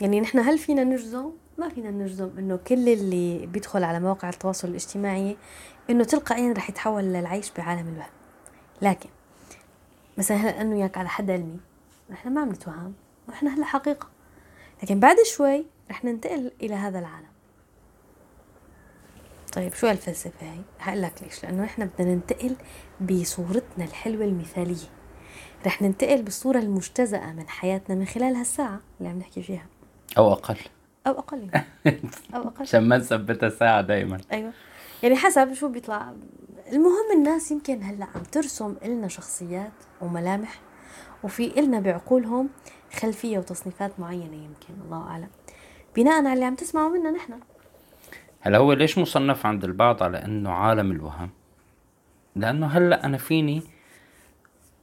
يعني نحن هل فينا نجزم؟ ما فينا نجزم إنه كل اللي بيدخل على مواقع التواصل الاجتماعي إنه تلقائيا رح يتحول للعيش بعالم الوهم. لكن مثلا هلا انه وياك على حد علمي نحن ما عم نتوهم نحن هلا حقيقة. لكن بعد شوي رح ننتقل إلى هذا العالم. طيب شو هالفلسفة هي؟ هقول لك ليش لأنه إحنا بدنا ننتقل بصورتنا الحلوة المثالية. رح ننتقل بالصورة المجتزأة من حياتنا من خلال هالساعة اللي عم نحكي فيها. أو أقل. أو أقل. أو أقل. عشان ما نثبتها ساعة دائما أيوة. يعني حسب شو بيطلع. المهم الناس يمكن هلأ عم ترسم إلنا شخصيات وملامح وفي إلنا بعقولهم خلفية وتصنيفات معينة يمكن الله أعلم. بناء على اللي عم تسمعوا منا نحن. هلأ هو ليش مصنف عند البعض على إنه عالم الوهم؟ لأنه هلأ أنا فيني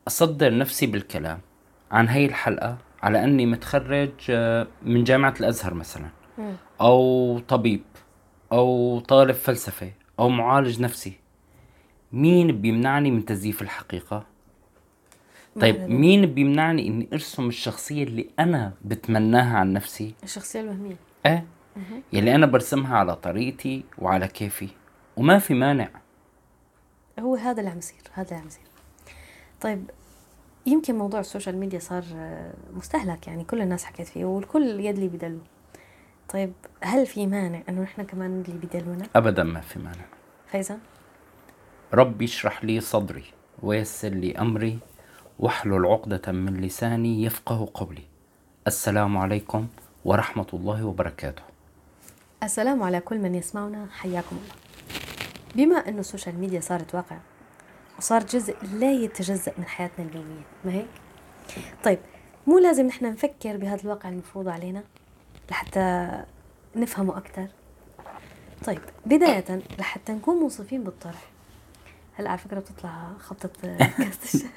أصدر نفسي بالكلام عن هي الحلقة على أني متخرج آه، من جامعة الأزهر مثلا. أو طبيب أو طالب فلسفة أو معالج نفسي. مين بيمنعني من تزييف الحقيقة؟ طيب مين بيمنعني إني أرسم الشخصية اللي أنا بتمناها عن نفسي؟ الشخصية الوهمية. إيه؟ يلي أنا برسمها على طريقتي وعلى كيفي. وما في مانع. هو هذا اللي عم يصير هذا اللي عم يصير. طيب يمكن موضوع السوشيال ميديا صار آه، مستهلك يعني كل الناس حكت فيه والكل يدلي بدلوه طيب هل في مانع إنه نحن كمان ندلي بدلونا؟ ابدا ما في مانع. فايزة؟ رب اشرح لي صدري ويسر لي أمري واحلل عقدة من لساني يفقه قولي. السلام عليكم ورحمة الله وبركاته. السلام على كل من يسمعنا حياكم الله. بما إنه السوشيال ميديا صارت واقع وصار جزء لا يتجزأ من حياتنا اليومية ما هيك؟ طيب مو لازم نحن نفكر بهذا الواقع المفروض علينا لحتى نفهمه أكثر طيب بداية لحتى نكون منصفين بالطرح. هلا على فكرة بتطلع خبطة كاسة الشاي.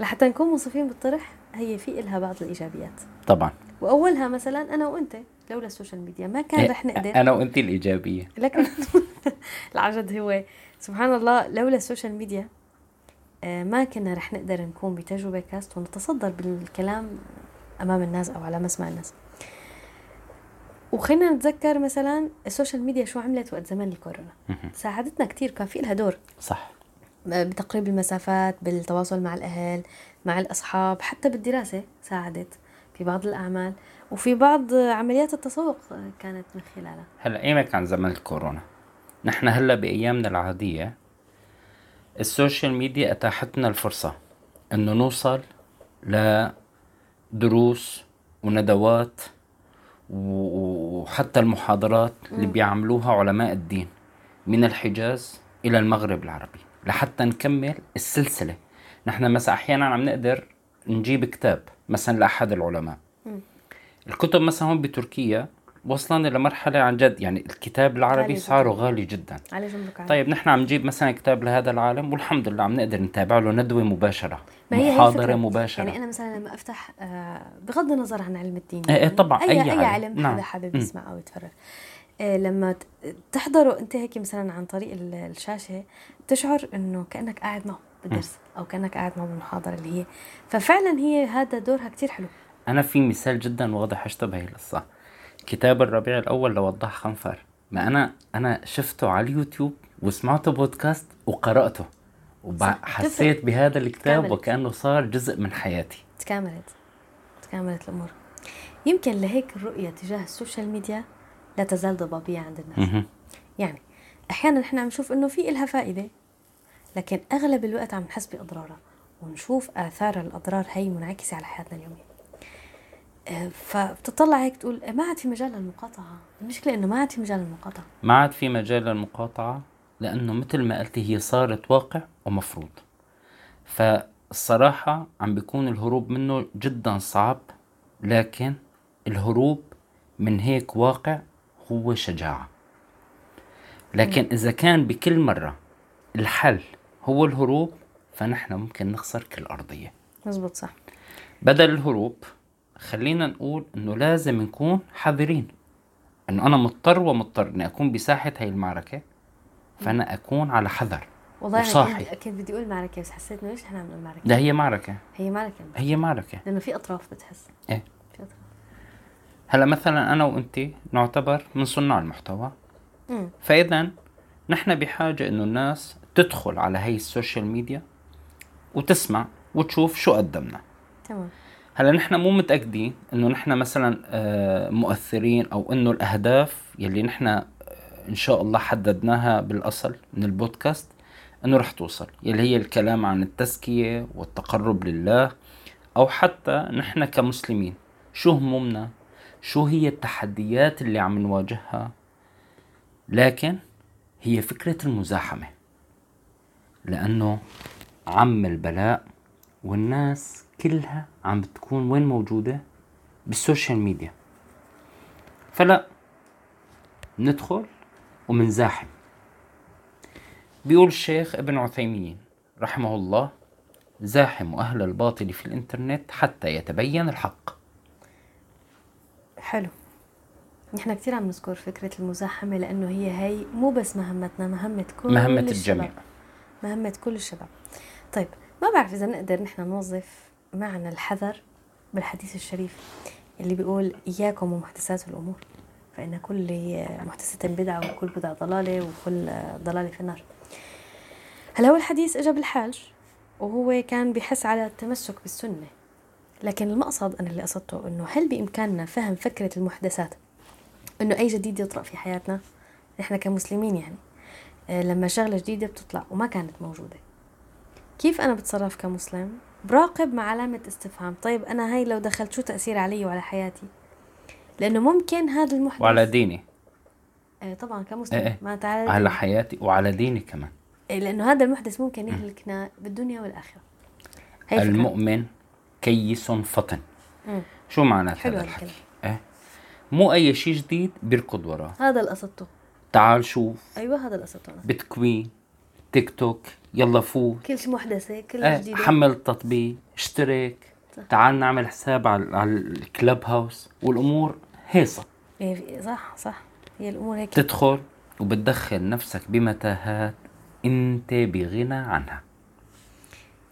لحتى نكون منصفين بالطرح هي في إلها بعض الإيجابيات. طبعا. وأولها مثلا أنا وأنت لولا السوشيال ميديا ما كان رح نقدر أنا وانت الإيجابية. لكن عن جد هو سبحان الله لولا السوشيال ميديا آه، ما كنا رح نقدر نكون بتجربة كاست ونتصدر بالكلام أمام الناس أو على مسمع الناس. وخلينا نتذكر مثلا السوشيال ميديا شو عملت وقت زمان الكورونا. ساعدتنا كتير كان في لها دور. صح. بتقريب المسافات بالتواصل مع الأهل مع الأصحاب حتى بالدراسة ساعدت في بعض الأعمال. وفي بعض عمليات التسوق كانت من خلالها. هلأ قيمك عن زمن الكورونا؟ نحن هلا بأيامنا العادية السوشيال ميديا اتاحت لنا الفرصة إنه نوصل لدروس وندوات وحتى المحاضرات اللي بيعملوها علماء الدين من الحجاز إلى المغرب العربي لحتى نكمل السلسلة. نحن مثلا أحيانا عم نقدر نجيب كتاب مثلا لأحد العلماء. الكتب مثلا هون بتركيا وصلنا لمرحلة عن جد يعني الكتاب العربي. سعره غالي جدا على عالي. طيب نحن عم نجيب مثلا كتاب لهذا العالم والحمد لله عم نقدر نتابع له ندوة مباشرة ما هي هي محاضرة الفكرة. مباشرة يعني أنا مثلا لما أفتح آه، بغض النظر عن علم الدين إيه إيه يعني طبعاً، اي أي أي علم. علم نعم. حدا حابب. يسمع أو يتفرج آه، لما تحضره أنت هيك مثلا عن طريق ال- الشاشة تشعر إنه كأنك قاعد معه بالدرس أو كأنك قاعد معه بالمحاضرة اللي هي ففعلا هي هذا دورها كتير حلو أنا في مثال جدا واضح أشتبه هي القصة كتاب الربيع الأول لوضاح خنفر ما أنا أنا شفته على اليوتيوب وسمعته بودكاست وقرأته صح، وحسيت بهذا الكتاب تكاملت. وكأنه صار جزء من حياتي. تكاملت. تكاملت الأمور. يمكن لهيك الرؤيه تجاه السوشيال ميديا لا تزال ضبابية عند الناس. مهم. يعني أحيانا إحنا عم نشوف إنه في إلها فائدة لكن أغلب الوقت عم نحس بإضرارها ونشوف آثار الأضرار هي منعكسة على حياتنا اليومية. فبتطلع هيك تقول آه، ما عاد في مجال للمقاطعة. المشكلة إنه ما عاد في مجال للمقاطعة. ما عاد في مجال للمقاطعة لأنه مثل ما قلتي هي صارت واقع ومفروض. فالصراحة عم بيكون الهروب منه جدا صعب لكن الهروب من هيك واقع هو شجاعة. لكن إذا كان بكل مرة الحل هو الهروب فنحن ممكن نخسر كل أرضية. مزبوط صح. بدل الهروب خلينا نقول إنه لازم نكون حذرين. انه أنا مضطر ومضطر إني أكون بساحة هاي المعركة فأنا أكون على حذر والله أنا وصاحي. كنت, كنت بدي أقول معركة بس حسيت إنه ليش إحنا عم نقول معركة؟ ده هي معركة. هي معركة. هي معركة. لأنه في أطراف بتحس. إيه. في أطراف. هلأ مثلا أنا وانت نعتبر من صناع المحتوى. فاذا نحن بحاجة إنه الناس تدخل على هي السوشيال ميديا وتسمع وتشوف شو قدمنا. تمام. هلا نحن مو متأكدين إنه نحن مثلا آه، مؤثرين أو إنه الأهداف يلي نحن آه، إن شاء الله حددناها بالأصل من البودكاست إنه رح توصل يلي هي الكلام عن التزكية والتقرب لله أو حتى نحن كمسلمين. شو همومنا؟ شو هي التحديات اللي عم نواجهها؟ لكن هي فكرة المزاحمة لأنه عم البلاء والناس كلها عم بتكون وين موجودة؟ بالسوشيال ميديا. فلا ندخل ومنزاحم. بيقول الشيخ ابن عثيمين رحمه الله زاحم أهل الباطل في الإنترنت حتى يتبين الحق. حلو. نحن كثير عم نذكر فكرة المزاحمة لأنه هي هي مو بس مهمتنا مهمة كل مهمة الشباب. الجميع. مهمة كل الشباب. طيب ما بعرف إذا نقدر نحن نوظف معنى الحذر بالحديث الشريف اللي بيقول إياكم ومحدثات الأمور فإن كل محدثة بدعة وكل بدعة ضلالة وكل ضلالة في النار. هلا هو الحديث إجا بالحاج وهو كان بحث على التمسك بالسنة لكن المقصد أنا اللي قصدته إنه هل بإمكاننا فهم فكرة المحدثات إنه أي جديد يطرأ في حياتنا؟ نحن كمسلمين يعني آه، لما شغلة جديدة بتطلع وما كانت موجودة. كيف أنا بتصرف كمسلم؟ براقب مع علامة استفهام. طيب أنا هاي لو دخلت شو تأثير علي وعلى حياتي؟ لأنه ممكن هذا المحدث وعلى ديني. آه طبعا كمسلم. إيه إيه. ما تعالى. على حياتي وعلى ديني كمان. إيه لأنه هذا المحدث ممكن يهلكنا بالدنيا والآخرة. هي. المؤمن كيس فطن. مم. شو حلو هذا الحكي؟ إيه؟ مو أي شيء جديد بيركض وراه. هذا اللي قصدته تعال شوف. أيوة هذا اللي قصدته بتكوين تيك توك. يلا فوت. كل شيء محدثة كل إيه جديدة. حمل التطبيق اشترك. صح. تعال نعمل حساب على على الكلب هاوس. والأمور هيصة. إيه في- صح صح. هي الأمور هيك. تدخل وبتدخل نفسك بمتاهات انت بغنى عنها.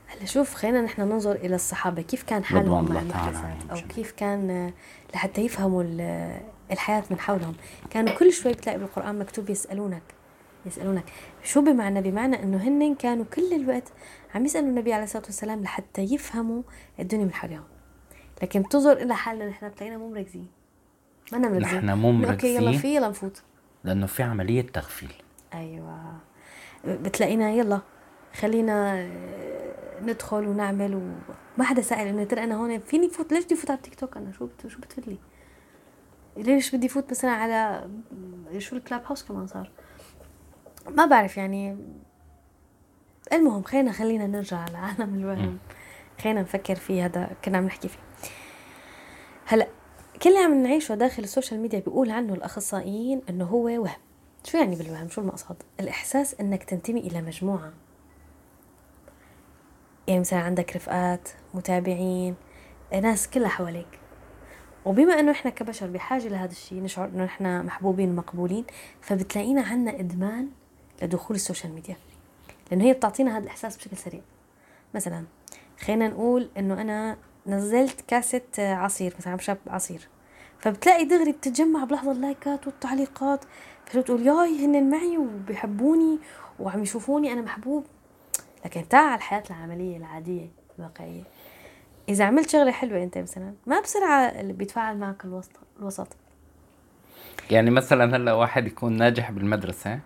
هلا شوف خلينا نحن ننظر إلى الصحابة. كيف كان حالهم مع المحدثات أو. كيف كان لحتى يفهموا ال- الحياة من حولهم. كانوا كل شوي بتلاقي بالقرآن مكتوب يسألونك. يسألونك. شو بمعنى؟ بمعنى إنه هن كانوا كل الوقت عم يسألوا النبي عليه الصلاة والسلام لحتى يفهموا الدنيا من حولهم. لكن بتنظر إلى حالنا نحن بتلاقينا مو مركزين. ما مركزين؟ نحن مو إنه okay يلا مركزين. في يلا نفوت. لأنه في عملية تغفيل. أيوه. بتلاقينا يلا خلينا ندخل ونعمل وما حدا سأل إنه ترى أنا هون فيني فوت ليش بدي فوت على التيك توك أنا؟ شو بت... شو بتفيد لي؟ ليش بدي فوت مثلا على شو ال Clubhouse كمان صار؟ ما بعرف يعني. المهم خلينا خلينا نرجع لعالم الوهم. خلينا نفكر فيه هذا كنا عم نحكي فيه. هلا كل اللي عم نعيشه داخل السوشيال ميديا بيقول عنه الأخصائيين إنه هو وهم. شو يعني بالوهم؟ شو المقصد؟ الإحساس إنك تنتمي إلى مجموعة. يعني مثلا عندك رفقات متابعين ناس كلها حواليك. وبما إنه إحنا كبشر بحاجة لهذا الشيء نشعر إنه إحنا محبوبين ومقبولين فبتلاقينا عنا إدمان لدخول السوشيال ميديا لأنه هي بتعطينا هذا الإحساس بشكل سريع. مثلا خلينا نقول إنه أنا نزلت كاسة عصير مثلا بشرب عصير. فبتلاقي دغري بتتجمع بلحظة اللايكات والتعليقات. فبتقول ياي هن معي وبيحبوني وعم يشوفوني أنا محبوب. لكن تعال على الحياة العملية العادية الواقعية. إذا عملت شغلة حلوة أنت مثلا ما بسرعة اللي بيتفاعل معك الوسط الوسط. يعني مثلا هلأ واحد يكون ناجح بالمدرسة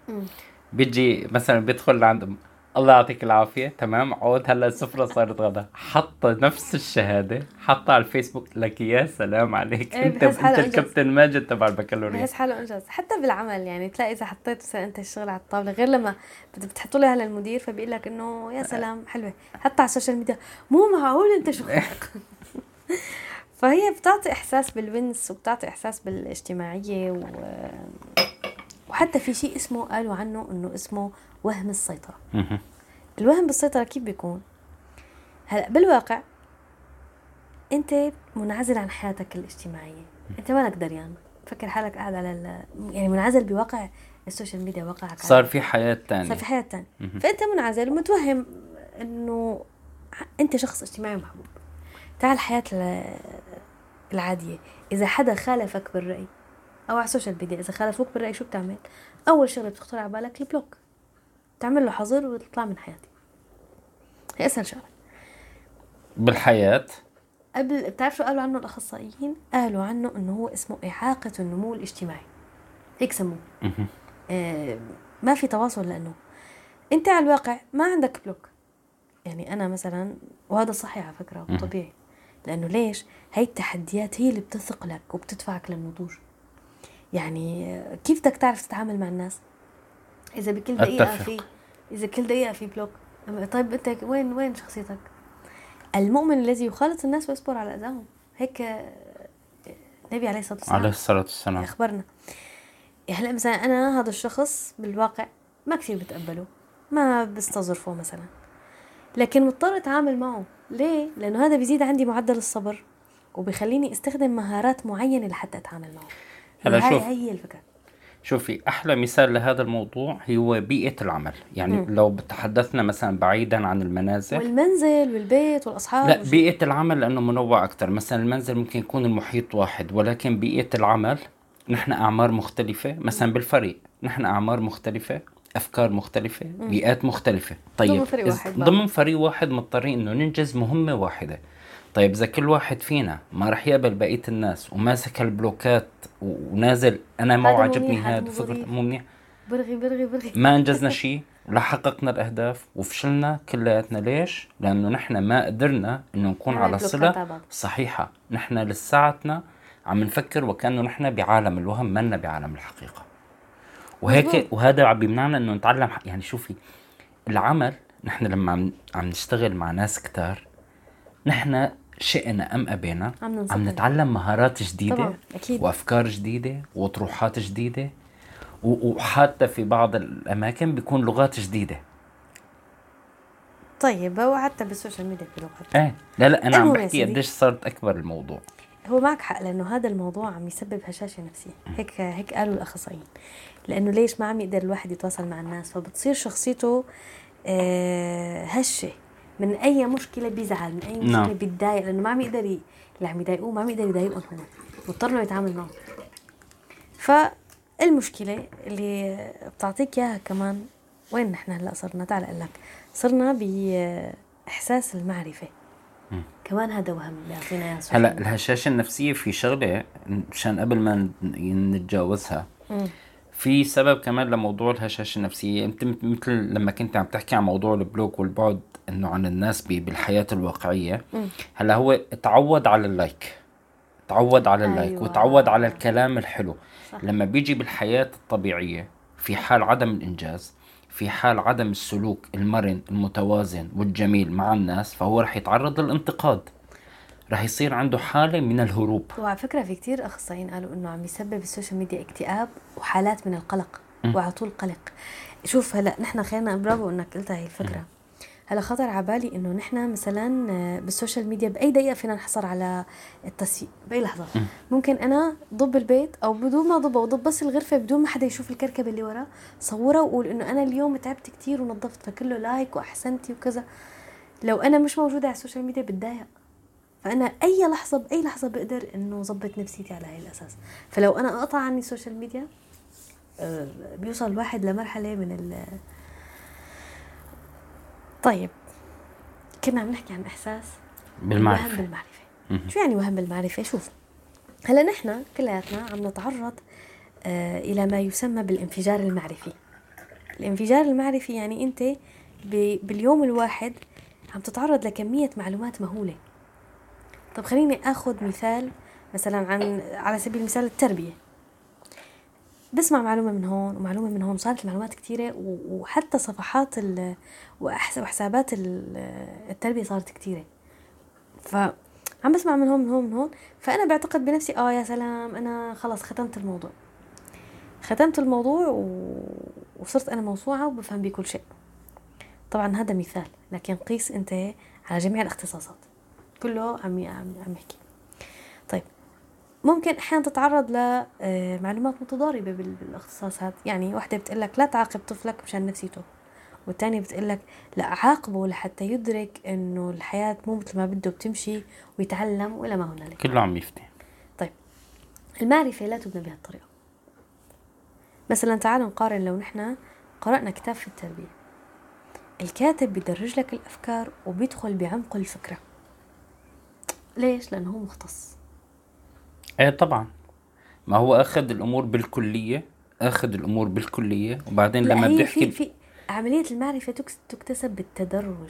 بيجي مثلا بيدخل عند الله يعطيك العافية تمام؟ عود هلا السفرة صارت غدا. حط نفس الشهادة حطها على الفيسبوك لك يا سلام عليك. إيه، أنت أنت. الكابتن ماجد تبع البكالوريا. بحس حاله انجز حتى بالعمل يعني تلاقي إذا حطيت مثلا أنت الشغل على الطاولة غير لما بت- بتحطوا لها للمدير فبيقول لك إنه يا سلام حلوة. حتى على ال social media. مو معقول أنت شو فهي بتعطي إحساس بالونس وبتعطي إحساس بالإجتماعية و... وحتى في شيء اسمه قالوا عنه إنه اسمه وهم السيطرة. الوهم بالسيطرة كيف بيكون؟ هلأ بالواقع أنت منعزل عن حياتك الاجتماعية أنت مالك دريان فكر حالك قاعد على ال... يعني منعزل بواقع ال social media واقعك صار. في حياة تانية صار في حياة تانية. فأنت منعزل ومتوهم إنه أنت شخص اجتماعي ومحبوب تعال حياة ال- العادية إذا حدا خالفك بالرأي أو على ال social media إذا خالفوك بالراي شو بتعمل؟ أول شغلة بتخطر على بالك ال block تعمل له حظر وتطلع من حياتي. هي أسهل شغلة. بالحياة؟ قبل بتعرف شو قالوا عنه الأخصائيين؟ قالوا عنه إنه هو اسمه إعاقة النمو الاجتماعي. هيك سموه. آه ما في تواصل لأنه أنت على الواقع ما عندك بلوك يعني أنا مثلا وهذا صحيح على فكرة وطبيعي لأنه ليش؟ هي التحديات هي اللي بتثقلك وبتدفعك للنضوج. يعني كيف بدك تعرف تتعامل مع الناس؟ إذا بكل دقيقة أتفق. في إذا كل دقيقة في بلوك. طيب أنت وين وين شخصيتك؟ المؤمن الذي يخالط الناس ويصبر على أذاهم. هيك النبي عليه الصلاة والسلام عليه الصلاة والسلام. أخبرنا. هلا مثلا أنا هذا الشخص بالواقع ما كثير بتقبله. ما بستظرفه مثلا. لكن مضطر أتعامل معه. ليه؟ لأنه هذا بيزيد عندي معدل الصبر وبيخليني أستخدم مهارات معينة لحتى أتعامل معه. هلا هاي شوف. هي الفكرة. شوفي أحلى مثال لهذا الموضوع هو بيئة العمل. يعني مم. لو تحدثنا مثلا بعيدا عن المنازل. والمنزل والبيت والأصحاب لا وش- بيئة العمل لأنه منوع أكثر مثلا المنزل ممكن يكون المحيط واحد ولكن بيئة العمل نحن أعمار مختلفة. مثلا بالفريق نحن أعمار مختلفة أفكار مختلفة بيئات مختلفة. طيب ضمن فريق واحد بقى. ضمن فريق واحد مضطرين إنه ننجز مهمة واحدة. طيب إذا كل واحد فينا ما رح يقبل بقية الناس وماسك البلوكات ونازل أنا ما عجبني هذا هذا مو منيح برغي برغي برغي ما أنجزنا شيء ولا حققنا الأهداف وفشلنا كلياتنا ليش؟ لأنه نحن ما قدرنا إنه نكون على صلة. صحيحة، نحن لساتنا عم نفكر وكأنه نحن بعالم الوهم منا بعالم الحقيقة. وهيك. وهذا عم بيمنعنا إنه نتعلم يعني شوفي العمل نحن لما عم عم نشتغل مع ناس كتار نحن شئنا أم أبينا. عم عم. نتعلم مهارات جديدة طبعاً، أكيد. وأفكار جديدة وطروحات جديدة. وحتى في بعض الأماكن بيكون لغات جديدة. طيب وحتى بالسوشيال ميديا في لغات. إيه. لا لا أنا عم بحكي. قديش صارت أكبر الموضوع. هو معك حق لأنه هذا الموضوع عم يسبب هشاشة نفسية. هيك هيك قالوا الأخصائيين. لأنه ليش ما عم يقدر الواحد يتواصل مع الناس؟ فبتصير شخصيته آه، هشة. من أي مشكلة بيزعل من أي نعم. مشكله بيتضايق لأنه ما عم يقدر. اللي عم يضايقوه ما عم يقدر يضايقهم هو مضطر إنه يتعامل معهم فالمشكلة اللي بتعطيك إياها كمان وين نحن هلأ صرنا تعال أقول لك صرنا بإحساس المعرفة كمان هذا وهم بيعطينا إياه هلأ. الهشاشة النفسية في شغلة مشان قبل ما نتجاوزها مم. في سبب كمان لموضوع الهشاشة النفسية أنت مثل لما كنت عم تحكي عن موضوع ال block والبعد إنه عن الناس بالحياة الواقعية. هلا هو تعود على ال like. تعود على ال like أيوة. وتعود على الكلام الحلو. صح. لما بيجي بالحياة الطبيعية في حال عدم الإنجاز في حال عدم السلوك المرن المتوازن والجميل مع الناس فهو رح يتعرض للانتقاد. رح يصير عنده حالة من الهروب. وعلى فكرة في كتير أخصائيين قالوا إنه عم يسبب ال social media اكتئاب وحالات من القلق وعلى طول قلق. شوف هلا نحن خلينا برافو إنك قلت هاي الفكرة. هلا خطر على بالي إنه نحن مثلا آه، بال social media بأي دقيقة فينا نحصل على التصفيق بأي لحظة. ممكن أنا ضب البيت أو بدون ما ضبه وضب بس الغرفة بدون ما حدا يشوف الكركبة اللي وراه صورها وقول إنه أنا اليوم تعبت كتير ونظفت فكله like وأحسنتي وكذا. لو أنا مش موجودة على ال social media بتضايق. فأنا أي لحظة بأي لحظة بقدر إنه ظبط نفسيتي على هاي الأساس. فلو أنا قطع عني ال social media آه، بيوصل الواحد لمرحلة من طيب كنا عم نحكي عن إحساس بالمعرفة. بالمعرفة. شو يعني وهم بالمعرفة؟ شوف هلأ نحن كلياتنا عم نتعرض آه إلى ما يسمى بالانفجار المعرفي. الانفجار المعرفي يعني أنت ب- باليوم الواحد عم تتعرض لكمية معلومات مهولة. طب خليني آخذ مثال مثلا عن على سبيل المثال التربية. بسمع معلومة من هون ومعلومة من هون صارت المعلومات كثيره وحتى صفحات وحسابات ال- التربية صارت كثيره فعم بسمع من هون من هون من هون. فأنا بعتقد بنفسي آه يا سلام أنا خلص ختمت الموضوع. ختمت الموضوع و... وصرت أنا موسوعة وبفهم بكل شيء. طبعا هذا مثال لكن قيس أنت على جميع الاختصاصات. كله عم عم عم يحكي. ممكن أحيانا تتعرض لمعلومات متضاربة بال- بالاختصاص هذا يعني وحده بتقول لك لا تعاقب طفلك مشان نفسيته والتانية بتقول لك لا عاقبه لحتى يدرك إنه الحياة مو مثل ما بده بتمشي ويتعلم ولا ما هنالك. كله عم يفتي. المعرفة لا تبنى بهالطريقة مثلا تعال نقارن لو نحن قرأنا كتاب في التربية. الكاتب بيدرج لك الأفكار وبيدخل بعمق الفكرة. ليش؟ لأنه هو مختص. إيه طبعا. ما هو أخذ الأمور بالكلية أخذ الأمور بالكلية وبعدين لما بدي في في عملية المعرفة تكس- تكتسب بالتدرج.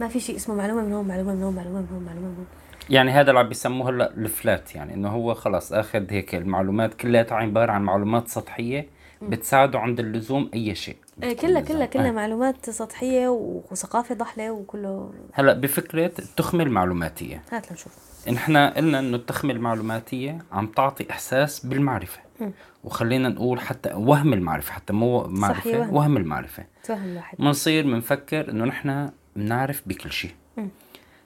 ما في شيء اسمه معلومة من هون معلومة من هون معلومة من هون معلومة من هون. يعني هذا اللي عم بيسموه هلا الفلات يعني إنه هو خلص أخذ هيك المعلومات كلها عبارة عن معلومات سطحية بتساعده عند اللزوم أي شيء. كلها لزوم. كلها كلها إيه. معلومات سطحية و- وثقافة ضحلة وكله هلا بفكرة التخمه المعلوماتية هات لنشوف إحنا قلنا إنه التخمه المعلوماتية عم تعطي إحساس بالمعرفة مم. وخلينا نقول حتى وهم المعرفة حتى مو معرفة وهم. وهم المعرفة تفهم الواحد بنصير بنفكر إنه نحن بنعرف بكل شيء.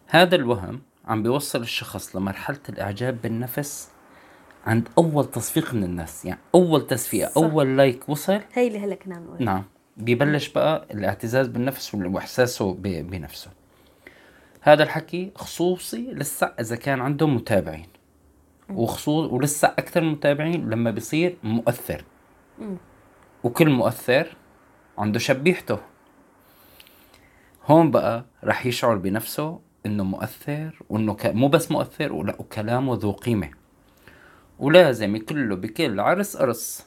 هذا الوهم عم بيوصل الشخص لمرحلة الإعجاب بالنفس عند أول تصفيق من الناس يعني أول تصفيق صح. أول لايك وصل هي اللي هلا كنا عم نقول نعم بيبلش بقى الاعتزاز بالنفس ب- بنفسه. هذا الحكي خصوصي لسه إذا كان عنده متابعين. وخصوص ولسه أكثر متابعين لما بيصير مؤثر. وكل مؤثر عنده شبيحته. هون بقى رح يشعر بنفسه إنه مؤثر وإنه ك... مو بس مؤثر ولا وكلامه ذو قيمة. ولازم يكله بكل عرس قرص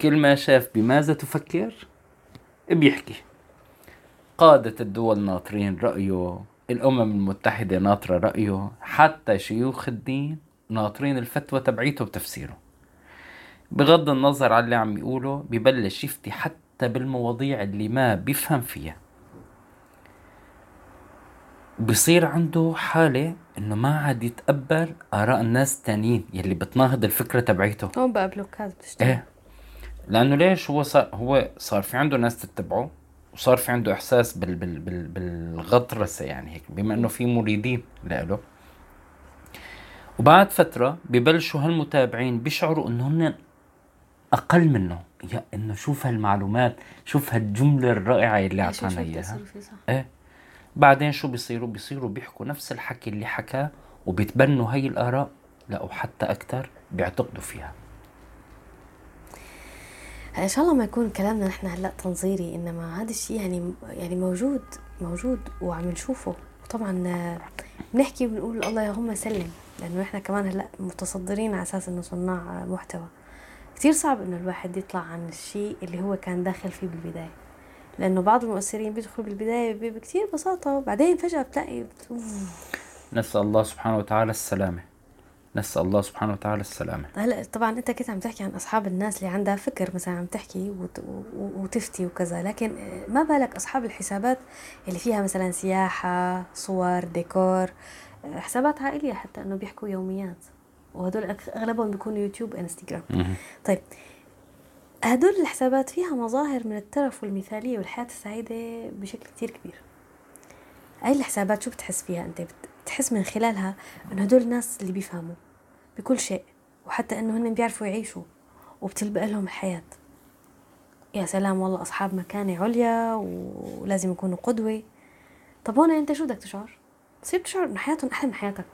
كل ما شاف بماذا تفكر بيحكي قادة الدول ناطرين رأيه الأمم المتحدة ناطرة رأيه حتى شيوخ الدين ناطرين الفتوى تبعيته بتفسيره. بغض النظر على اللي عم يقوله ببلش يفتي حتى بالمواضيع اللي ما بيفهم فيها. بصير عنده حالة إنه ما عاد يتقبل آراء الناس التانيين يلي بتناقض الفكرة تبعيته. هون بقى بلوكات بتشتغل. إيه. لأنه ليش هو صار هو صار في عنده ناس تتبعه وصار في عنده إحساس بال بال بال بالغطرسة يعني هيك بما إنه في مريدين له وبعد فترة ببلشوا هالمتابعين بيشعروا إنه هن أقل منه. يا إنه شوف هالمعلومات شوف هالجملة الرائعة اللي أعطانا إياها. إيه. بعدين شو بيصيروا؟ بيصيروا بيحكوا نفس الحكي اللي حكاه وبيتبنوا هي الآراء لا وحتى أكثر بيعتقدوا فيها. إن شاء الله ما يكون كلامنا نحن هلأ تنظيري إنما هذا الشيء يعني يعني موجود موجود وعم نشوفه. وطبعا آه، بنحكي وبنقول الله اللهم سلم لأنه نحن كمان هلأ متصدرين على أساس إنه صناع محتوى. كثير صعب إنه الواحد يطلع عن الشيء اللي هو كان داخل فيه بالبداية. لأنه بعض المؤثرين بيدخلوا بالبداية بكثير بساطة بعدين فجأة بتلاقي. نسأل الله سبحانه وتعالى السلامة. نسأل الله سبحانه وتعالى السلامة. هلا طبعا أنت كنت عم تحكي عن أصحاب الناس اللي عندها فكر مثلا عم تحكي وت- و- وتفتي وكذا لكن ما بالك أصحاب الحسابات اللي فيها مثلا سياحة صور ديكور حسابات عائلية حتى إنه بيحكوا يوميات. وهدول أغلبهم بيكونوا يوتيوب إنستغرام. طيب هدول الحسابات فيها مظاهر من الترف والمثالية والحياة السعيدة بشكل كتير كبير. هاي الحسابات شو بتحس فيها أنت؟ بت- بتحس من خلالها إنه هدول الناس اللي بيفهموا. بكل شيء وحتى إنه هن بيعرفوا يعيشوا وبتلبق لهم الحياة يا سلام والله أصحاب مكانة عليا ولازم يكونوا قدوة طب هون أنت شو بدك تشعر؟ تصير تشعر إنه حياتهم أحلى من حياتك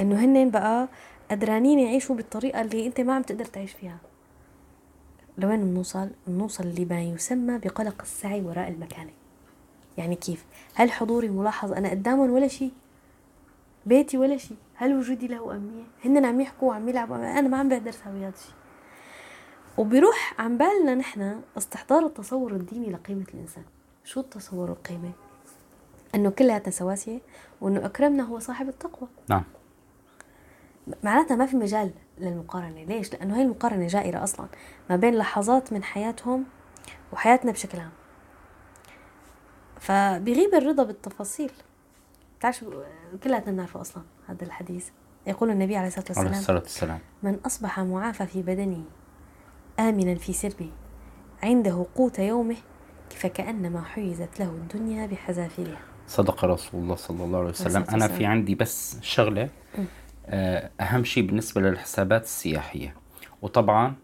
إنه هن بقى قدرانين يعيشوا بالطريقة اللي أنت ما عم تقدر تعيش فيها لوين بنوصل؟ بنوصل لما يسمى بقلق السعي وراء المكانة يعني كيف؟ هل حضوري ملاحظ أنا قدامهم ولا شيء؟ بيتي ولا شيء هل وجودي له أهمية؟ هن عم يحكوا وعم يلعبوا أنا ما عم بقدر أسوي هذا الشيء وبيروح عن بالنا نحن استحضار التصور الديني لقيمة الإنسان. شو التصور القيمة؟ أنه كلياتنا سواسية وأنه أكرمنا هو صاحب التقوى. نعم. معناتها ما في مجال للمقارنة. ليش؟ لأنه هي المقارنة جائرة أصلا ما بين لحظات من حياتهم وحياتنا بشكل عام. فبيغيب الرضا بالتفاصيل. بتعرف شو- كلياتنا بنعرفه أصلا هذا الحديث. يقول النبي عليه الصلاة عليه والسلام الصلاة والسلام. من أصبح معافى في بدنه آمنا في سربه عنده قوت يومه فكأنما حيزت له الدنيا بحذافيرها. صدق رسول الله صلى الله عليه وسلم. أنا. في عندي بس شغلة آه، أهم شيء بالنسبة للحسابات السياحية. وطبعا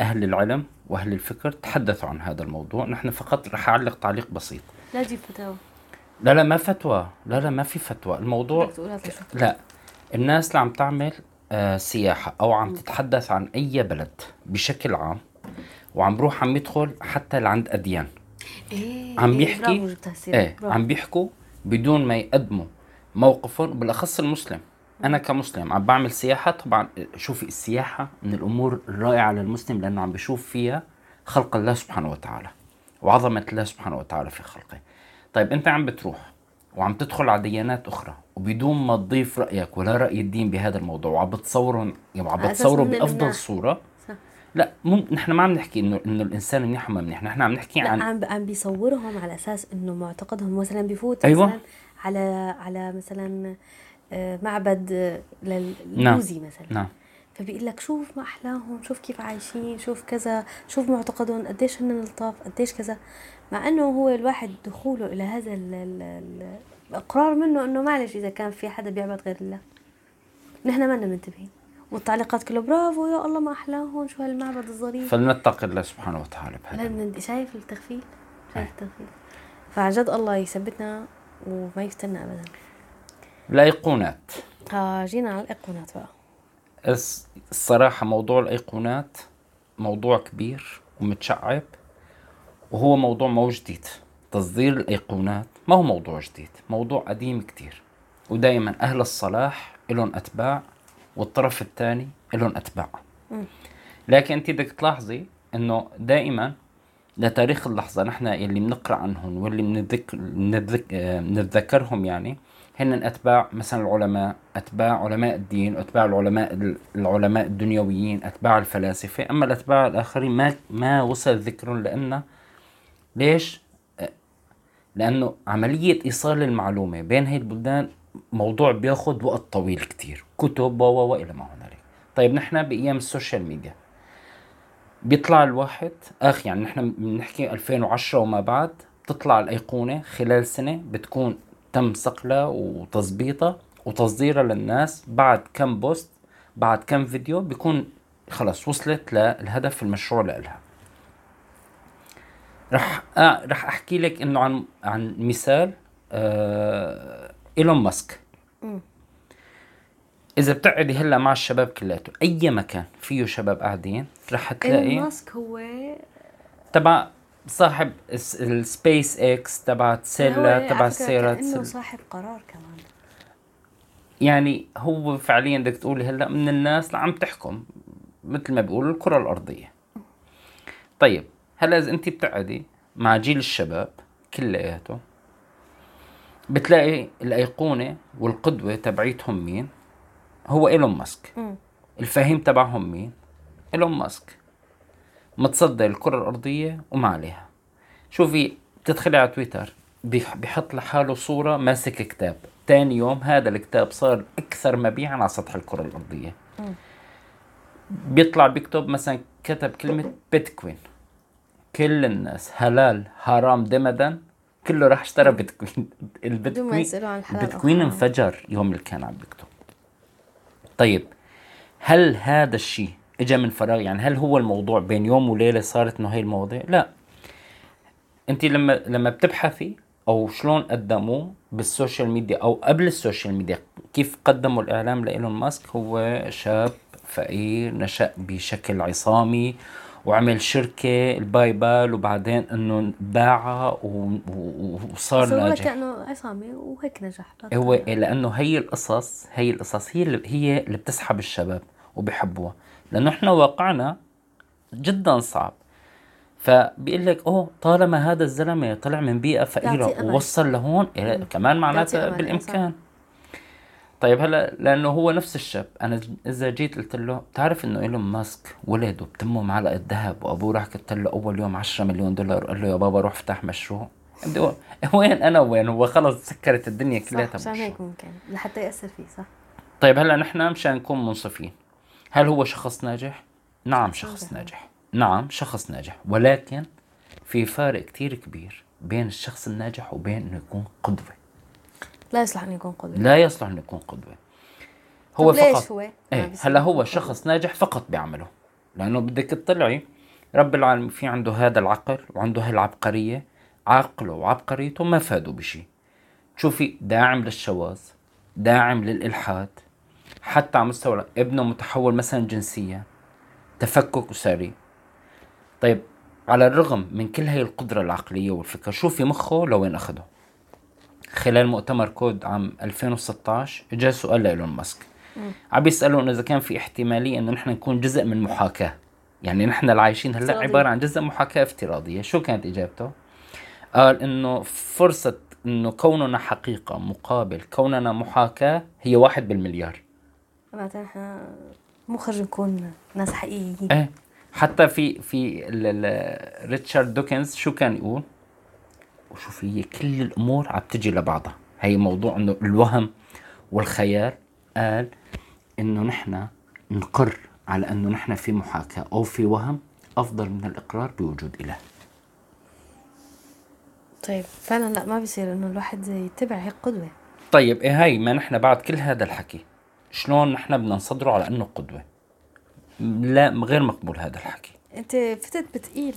أهل العلم وأهل الفكر تحدثوا عن هذا الموضوع. نحن فقط رح أعلق تعليق بسيط. لا تجيب فتاوى. لا لا ما فتوى. لا لا ما في فتوى. الموضوع. لا. الناس اللي عم تعمل آه سياحة أو عم تتحدث عن أي بلد بشكل عام وعم بروح عم يدخل حتى لعند أديان. إيه عم إيه، إيه برافو. عم بيحكوا بدون ما يقدموا موقفهم بالأخص المسلم. أنا كمسلم عم بعمل سياحة طبعا شوفي السياحة من الأمور الرائعة للمسلم لأنه عم بشوف فيها خلق الله سبحانه وتعالى وعظمة الله سبحانه وتعالى في خلقه. طيب انت عم بتروح وعم تدخل على ديانات أخرى وبدون ما تضيف رأيك ولا رأي الدين بهذا الموضوع وعم بتصورهم يعني بتصوروا إن بأفضل. صورة صح. لا مو نحن ما عم نحكي انه إنه الإنسان منيح وما منيح نحن عم نحكي عن عم عم بيصورهم على أساس إنه معتقدهم مثلا بيفوت أيوة. مثلا على على مثلا آه، معبد آه، نعم. للبوذي مثلا نعم فبيقول لك شوف ما أحلاهم شوف كيف عايشين شوف كذا شوف معتقدهم قديش هن لطاف قديش كذا مع إنه هو الواحد دخوله إلى هذا ال ال ال الإقرار منه إنه معلش إذا كان في حدا بيعبد غير الله. نحن ما منتبهين والتعليقات كله برافو يا الله ما أحلاهم شو هالمعبد الظريف. فلنتقي الله سبحانه وتعالى بهذا. شايف التغفيل؟ شايف التغفيل. فعن جد الله يثبتنا وما يفتنا ابدا. الأيقونات. آه جينا على الأيقونات بقى. الصراحة موضوع الأيقونات موضوع كبير ومتشعب. وهو موضوع مو جديد. تصدير الأيقونات ما هو موضوع جديد؟ موضوع قديم كتير. ودائما أهل الصلاح لهم أتباع والطرف الثاني لهم أتباع. لكن أنت بدك تلاحظي أنه دائما لتاريخ اللحظة نحن اللي بنقرأ عنهم واللي. آه، بنتذكرهم يعني هن أتباع مثلا العلماء أتباع علماء الدين أتباع العلماء العلماء الدنيويين أتباع الفلاسفة. أما الأتباع الآخرين ما ما وصل ذكرهم لأن ليش؟ لأنه عملية إيصال المعلومة بين هي البلدان موضوع بياخد وقت طويل كتير. كتب و وإلى ما هنالك. طيب نحن بأيام السوشيال ميديا بيطلع الواحد أخ يعني نحن بنحكي 2010 وما بعد بتطلع الأيقونة خلال سنة بتكون تم صقلها وتظبيطها وتصديرها للناس بعد كم بوست بعد كم فيديو بيكون خلص وصلت للهدف المشروع لها رح آه رح أحكي لك إنه عن عن مثال آه إيلون ماسك. إذا بتقعدي هلأ مع الشباب كلياته أي مكان فيه شباب قاعدين رح تلاقي إيلون ماسك هو تبع صاحب الس- السبيس إكس تبع تسلا تبع كأنه سل- صاحب قرار كمان. يعني هو فعليا بدك تقولي هلأ من الناس اللي عم تحكم مثل ما بيقولوا الكرة الأرضية. طيب هلا إذا أنت بتقعدي مع جيل الشباب كلياته بتلاقي الأيقونة والقدوة تبعيتهم مين؟ هو إيلون ماسك. الفهيم تبعهم مين؟ إيلون ماسك. متصدر الكرة الأرضية وما عليها. شوفي بتدخلي على تويتر بيحط لحاله صورة ماسك كتاب. تاني يوم هذا الكتاب صار أكثر مبيعا على سطح الكرة الأرضية. بيطلع بيكتب مثلا كتب كلمة بيتكوين. كل الناس حلال حرام دمدا كله راح اشترى بيتكوين ال Bitcoin ال Bitcoin حرام. انفجر يوم اللي كان عم بيكتب. طيب هل هذا الشيء اجى من فراغ؟ يعني هل هو الموضوع بين يوم وليلة صارت إنه هي المواضيع؟ لا. أنت لما لما بتبحثي أو شلون قدموه بال social media أو قبل ال social media كيف قدموا الإعلام لإيلون ماسك؟ هو شاب فقير نشأ بشكل عصامي وعمل شركة ال PayPal وبعدين إنه باعها وصار ناجح. كأنه عصامي وهيك نجح. هو لأنه هي القصص هي القصص هي اللي هي اللي بتسحب الشباب وبيحبوها. لأنه إحنا واقعنا جدا صعب. فبيقول لك أوه طالما هذا الزلمة طلع من بيئة فقيرة. ووصل لهون إيه كمان معناتها بالإمكان. طيب هلا لأنه هو نفس الشاب. أنا إذا جيت قلت له بتعرف إنه إيلون ماسك ولد وبتمه معلقة ذهب وأبوه راح كتب له أول يوم 10 مليون دولار وقال له يا بابا روح افتح مشروع. بدي وين أنا وين؟ هو خلص سكرت الدنيا كلها صح عشان هيك ممكن لحتى يأثر فيه صح. طيب هلا نحن مشان نكون منصفين. هل هو شخص ناجح؟ نعم شخص ناجح. نعم شخص ناجح. ولكن في فارق كتير كبير بين الشخص الناجح وبين إنه يكون قدوة. لا يصلح انه يكون قدوة لا يصلح انه يكون قدوة هو هو ليش فقط هو؟ ما إيه هلا هو شخص ناجح فقط بعمله لأنه بدك تطلعي رب العالمين في عنده هذا العقل وعنده هالعبقرية عقله وعبقريته ما فادوا بشيء شوفي داعم للشواذ داعم للإلحاد حتى على مستوى ابنه متحول مثلا جنسيا. تفكك أسري طيب على الرغم من كل هاي القدرة العقلية والفكر شو في مخه لوين أخده. خلال مؤتمر كود عام 2016 اجى سؤال لإيلون ماسك. عم بيسألوا انه إذا كان في احتمالية إنه نحن نكون جزء من محاكاة. يعني نحن العايشين هلأ افتراضية. عبارة عن جزء محاكاة افتراضية. شو كانت إجابته؟ قال إنه فرصة إنه كوننا حقيقة مقابل كوننا محاكاة هي واحد بالمليار. معناتها نحن مو خرج نكون ناس حقيقيين. إيه. حتى في في ريتشارد دوكنز شو كان يقول؟ وشوف هي كل الأمور عم تجي لبعضها. هي موضوع إنه الوهم والخيال قال إنه نحن نقر على إنه نحن في محاكاة أو في وهم أفضل من الإقرار بوجود إله. طيب فعلا لا ما بيصير إنه الواحد يتبع هيك قدوة. طيب إيه هاي ما نحن بعد كل هذا الحكي شلون نحن بدنا نصدره على إنه قدوة؟ لا غير مقبول هذا الحكي. أنت فتت بتقيل.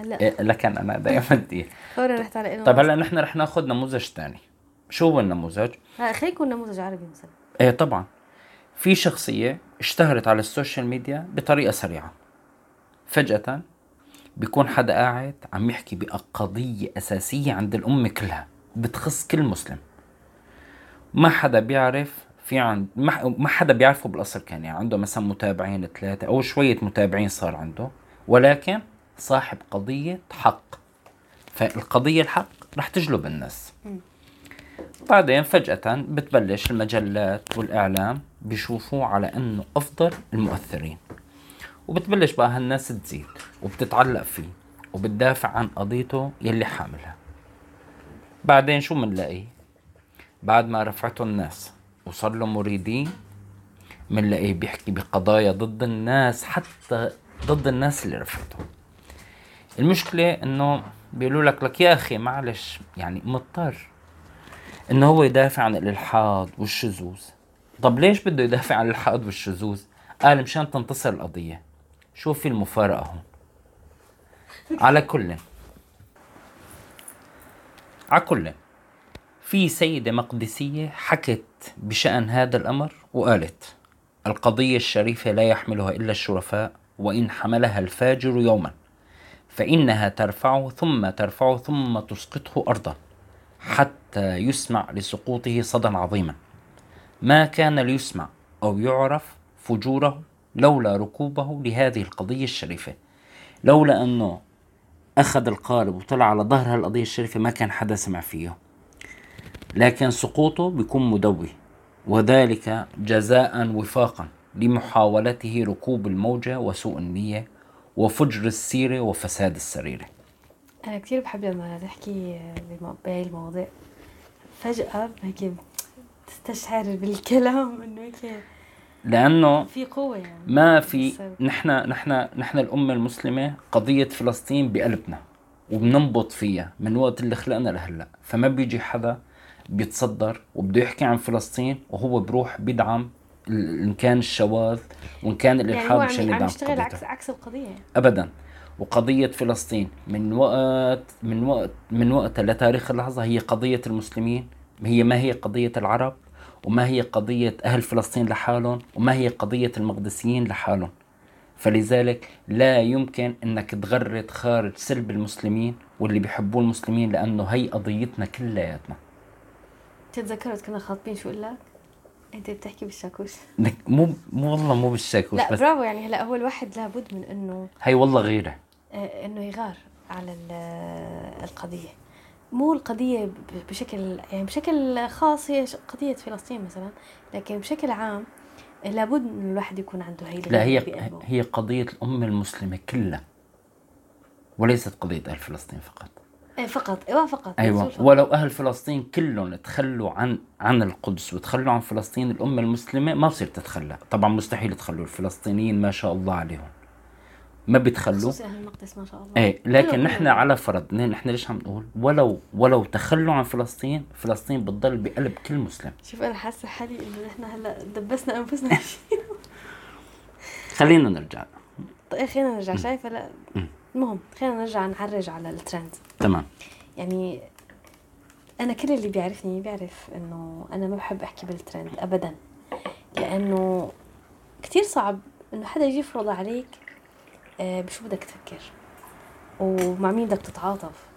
هلا. إيه لكن أنا دائما دي فورا رحت على إيلون طيب. هلا نحن رح ناخذ نموذج ثاني شو هو النموذج؟ ها، خلينا نكون نموذج عربي مثلا. إيه طبعا. في شخصية اشتهرت على ال social media بطريقة سريعة. فجأة بيكون حدا قاعد عم يحكي بقضية أساسية عند الأمة كلها. بتخص كل مسلم. ما حدا بيعرف في عند ما ما حدا بيعرفه بالأصل كان يعني عنده مثلا متابعين ثلاثة أو شوية متابعين صار عنده. ولكن صاحب قضية حق. فالقضية الحق رح تجلب الناس. بعدين فجأة بتبلش المجلات والإعلام بيشوفوه على أنه أفضل المؤثرين. وبتبلش بقى هالناس تزيد وبتتعلق فيه وبتدافع عن قضيته يلي حاملها. بعدين شو منلاقيه بعد ما رفعته الناس وصار له مريدين منلاقيه بيحكي بقضايا ضد الناس حتى ضد الناس اللي رفعته المشكلة إنه بيقولوا لك لك يا أخي معلش يعني مضطر إنه هو يدافع عن الإلحاد والشذوذ. طب ليش بده يدافع عن الإلحاد والشذوذ؟ قال مشان تنتصر القضية. شو في المفارقة هون؟ على كل على كل. في سيدة مقدسية حكت بشأن هذا الأمر وقالت القضية الشريفة لا يحملها إلا الشرفاء وإن حملها الفاجر يوما. فإنها ترفعه ثم ترفعه ثم تسقطه أرضا حتى يسمع لسقوطه صدى عظيما. ما كان ليسمع أو يعرف فجوره لولا ركوبه لهذه القضية الشريفة. لولا أنه أخذ القارب وطلع على ظهر هالقضية الشريفة ما كان حدا سمع فيه. لكن سقوطه بيكون مدوي وذلك جزاء وفاقا لمحاولته ركوب الموجة وسوء النية وفجر السيرة وفساد السريرة. أنا كثير بحب لما تحكي بهاي المواضيع فجأة هيك تستشعر بالكلام إنه هيك لأنه في قوة يعني. ما في نحن نحن نحن الأمة المسلمة قضية فلسطين بقلبنا وبننبط فيها من وقت اللي خلقنا لهلأ. فما بيجي حدا بيتصدر وبده يحكي عن فلسطين وهو بروح بيدعم إن كان الشواذ وإن كان يعني الالحاد هو مشان عم, عم يشتغل. عكس عكس القضية يعني. ابدا وقضية فلسطين من وقت من وقت من وقتها لتاريخ اللحظة هي قضية المسلمين هي ما هي قضية العرب وما هي قضية أهل فلسطين لحالهم وما هي قضية المقدسيين لحالهم فلذلك لا يمكن إنك تغرد خارج سلب المسلمين واللي بيحبوا المسلمين لأنه هي قضيتنا كلياتنا تتذكرت كنا خاطبين شو قلت لك؟ انت بتحكي بالشاكوش مو مو والله مو بالشاكوش لا بس برافو يعني. هلا هو الواحد لابد من إنه هي والله غيرة. آه، إنه يغار على آه، القضية. مو القضية ب- بشكل يعني بشكل خاص هي قضية فلسطين مثلا. لكن بشكل عام لابد ان الواحد يكون عنده هي لا هي. هي قضية الأمة المسلمة كلها وليست قضية أهل فلسطين فقط. إيه فقط. أيوه فقط. أيوه. فقط. ولو أهل فلسطين كلهم تخلوا عن عن القدس وتخلوا عن فلسطين الأمة المسلمة ما بصير تتخلى. طبعا مستحيل تخلوا الفلسطينيين ما شاء الله عليهم. ما بيتخلوا. أهل المقدس ما شاء الله. إيه لكن نحن. على فرض. نحن ليش عم نقول؟ ولو ولو تخلوا عن فلسطين فلسطين بتضل بقلب كل مسلم. شوف أنا حاسة حالي إنه نحن هلأ دبسنا أنفسنا. خلينا نرجع. طيب خلينا نرجع. شايفة؟ لا. المهم خلينا نرجع نعرج على الترند تمام. يعني أنا كل اللي بيعرفني بيعرف إنه أنا ما بحب أحكي بالترند ابدا. لأنه كتير صعب إنه حدا يجي يفرض عليك آه، بشو بدك تفكر؟ ومع مين بدك تتعاطف؟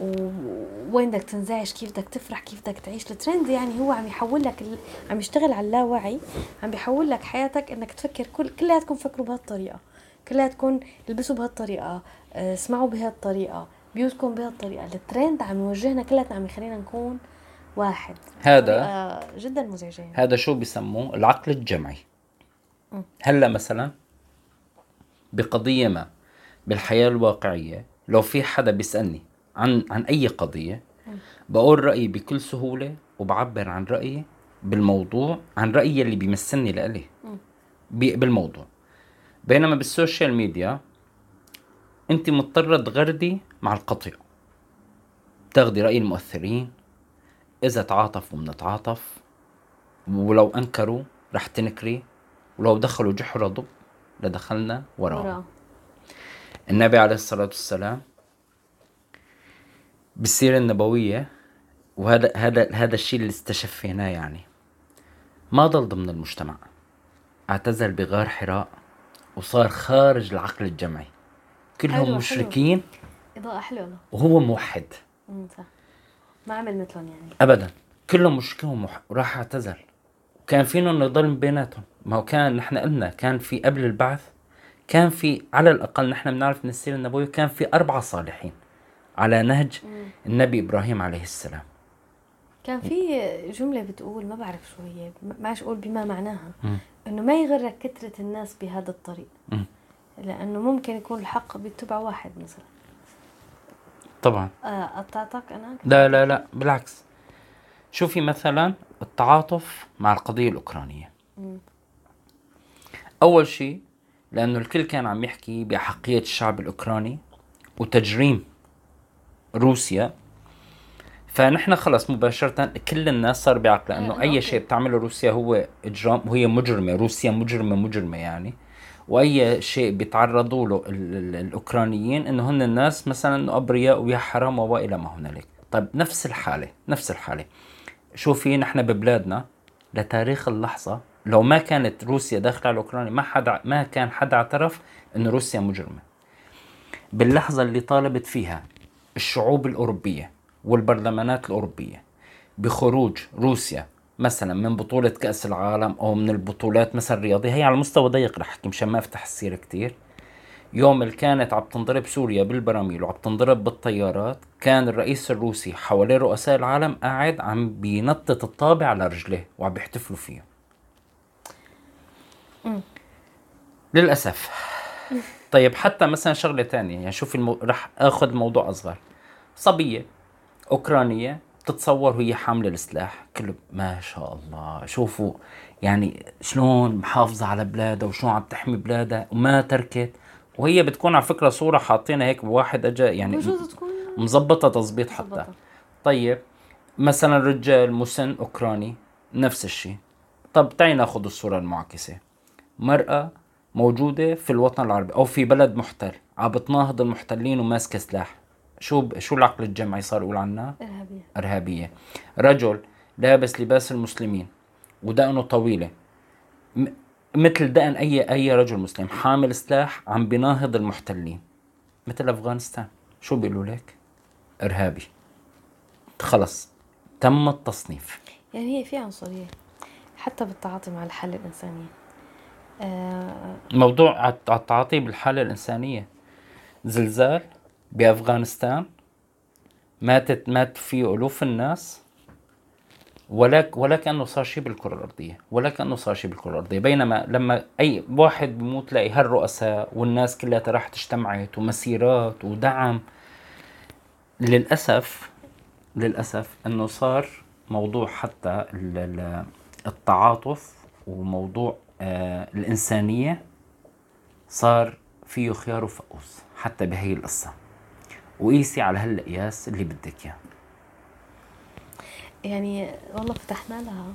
ووين بدك تنزعج؟ كيف بدك تفرح؟ كيف بدك تعيش؟ الترند يعني هو عم يحول لك ال... عم يشتغل على اللاوعي عم بيحول لك حياتك إنك تفكر كل كلياتكم فكروا بهالطريقة. كلياتكم البسوا بهالطريقة آه، اسمعوا بهالطريقة بيوتكم بهالطريقة. الترند عم يوجهنا كلياتنا عم يخلينا نكون واحد. هذا جدا مزعجة. هذا شو بسموه العقل الجمعي. هلأ مثلا بقضية ما بالحياة الواقعية لو في حدا بيسألني عن عن أي قضية بقول رأيي بكل سهولة وبعبر عن رأيي بالموضوع عن رأيي اللي بيمثلني لإلي. بالموضوع. بينما بالسوشيال ميديا انت مضطرة تغردي مع القطيع. تاخدي رأي المؤثرين إذا تعاطفوا بنتعاطف ولو أنكروا رح تنكري ولو دخلوا جحر ضب لدخلنا وراه النبي عليه الصلاة والسلام بالسيرة النبوية وهذا هذا هذا الشيء اللي استشفيناه يعني ما ضل ضمن المجتمع. اعتزل بغار حراء. وصار خارج العقل الجمعي. كلهم حلو مشركين. حلو. إضاءة حلوة وهو موحد. صح. ما عمل مثلهم يعني. ابدا. كلهم مشركين وراح اعتزل. كان فينا يضل بيناتهم. ما هو كان نحن قلنا كان في قبل البعث كان في على الأقل نحن بنعرف من السيره النبويه كان في أربعة صالحين. على نهج النبي إبراهيم عليه السلام. كان في جملة بتقول ما بعرف شو هي ما أقول بما معناها إنه ما يغرك كثرة الناس بهذا الطريق. لأنه ممكن يكون الحق بيتبع واحد مثلا. طبعا. آه، قطعتك أنا؟ لا لا لا بالعكس. شوفي مثلا التعاطف مع القضية الأوكرانية. أول شيء لأنه الكل كان عم يحكي باحقيه الشعب الأوكراني وتجريم روسيا فنحن خلص مباشرة كل الناس صار بيعقل إنه أي شيء بتعمله روسيا هو إجرام وهي مجرمة روسيا مجرمة مجرمة يعني. وأي شيء بيتعرضوا له الأوكرانيين إنه هن الناس مثلا أبرياء ويا حرام والى ما هنالك. طيب نفس الحالة نفس الحالة. شوفي نحن ببلادنا لتاريخ اللحظة لو ما كانت روسيا داخلة على أوكرانيا ما حدا ما كان حدا اعترف انه روسيا مجرمة. باللحظة اللي طالبت فيها الشعوب الأوروبية والبرلمانات الأوروبية. بخروج روسيا مثلا من بطولة كأس العالم أو من البطولات مثلا الرياضية هي على مستوى ضيق رح أحكي مشان ما أفتح السيرة كتير. يوم اللي كانت عم تنضرب سوريا بالبراميل وعم تنضرب بالطيارات كان الرئيس الروسي حواليه رؤساء العالم قاعد عم بينطط الطابع على رجليه وعم بيحتفلوا فيه. للأسف. طيب حتى مثلا شغلة تانية يعني شوفي المو... رح آخذ موضوع أصغر. صبية. أوكرانية تتصور وهي حاملة السلاح. كله ما شاء الله. شوفوا يعني شلون محافظة على بلادها وشلون عم تحمي بلادها وما تركت. وهي بتكون على فكرة صورة حاطينها هيك بواحد اجى يعني مظبطة تظبيط حتى. طيب مثلا رجال مسن أوكراني نفس الشيء طب تعي ناخذ الصورة المعاكسة. مرأة موجودة في الوطن العربي أو في بلد محتل عم بتناهض المحتلين وماسكة سلاح. شو ب... شو العقل الجمعي صار يقول عنها؟ إرهابية. إرهابية. رجل لابس لباس المسلمين ودقنه طويلة. م... مثل دقن أي أي رجل مسلم. حامل سلاح عم بيناهض المحتلين. مثل أفغانستان. شو بيقولوا لك؟ إرهابي. خلص. تم التصنيف. يعني هي في عنصرية. حتى بالتعاطي مع الحالة الإنسانية. موضوع التعاطي بالحالة الإنسانية. زلزال. بأفغانستان. ماتت مات فيه ألوف الناس. ولا ولا كانه صار شيء بالكرة الأرضية. ولا كانه صار شيء بالكرة الأرضية. بينما لما أي واحد بيموت تلاقي هالرؤساء والناس كلها راحت اجتمعت ومسيرات ودعم. للاسف للأسف أنه صار موضوع حتى التعاطف وموضوع آه الإنسانية صار فيه خيار وفقوس حتى بهي القصة. وقيسي على هالقياس اللي بدك إياه. يعني والله فتحنا لها.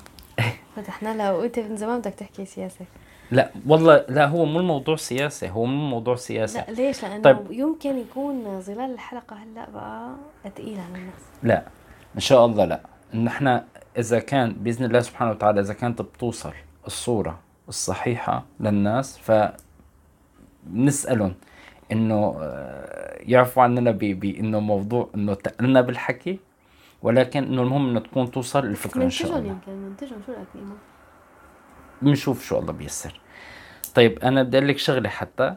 فتحنا لها. وأنت من زمان بدك تحكي سياسة. لا والله لا هو مو الموضوع سياسة. هو مو موضوع سياسة. لا ليش؟ لأنه طيب. يمكن يكون ظلال الحلقة هلأ بقى ثقيل على الناس. لا إن شاء الله لا. نحن إذا كان بإذن الله سبحانه وتعالى إذا كانت بتوصل الصورة الصحيحة للناس فنسألهم. إنه آه، يعرفوا عننا بانه موضوع إنه تقلنا بالحكي ولكن إنه المهم إنه تكون توصل الفكرة إن شاء الله. يمكن منتجهم شو رأيك بنشوف شو الله بيسر. طيب أنا بدي أقول لك شغلة حتى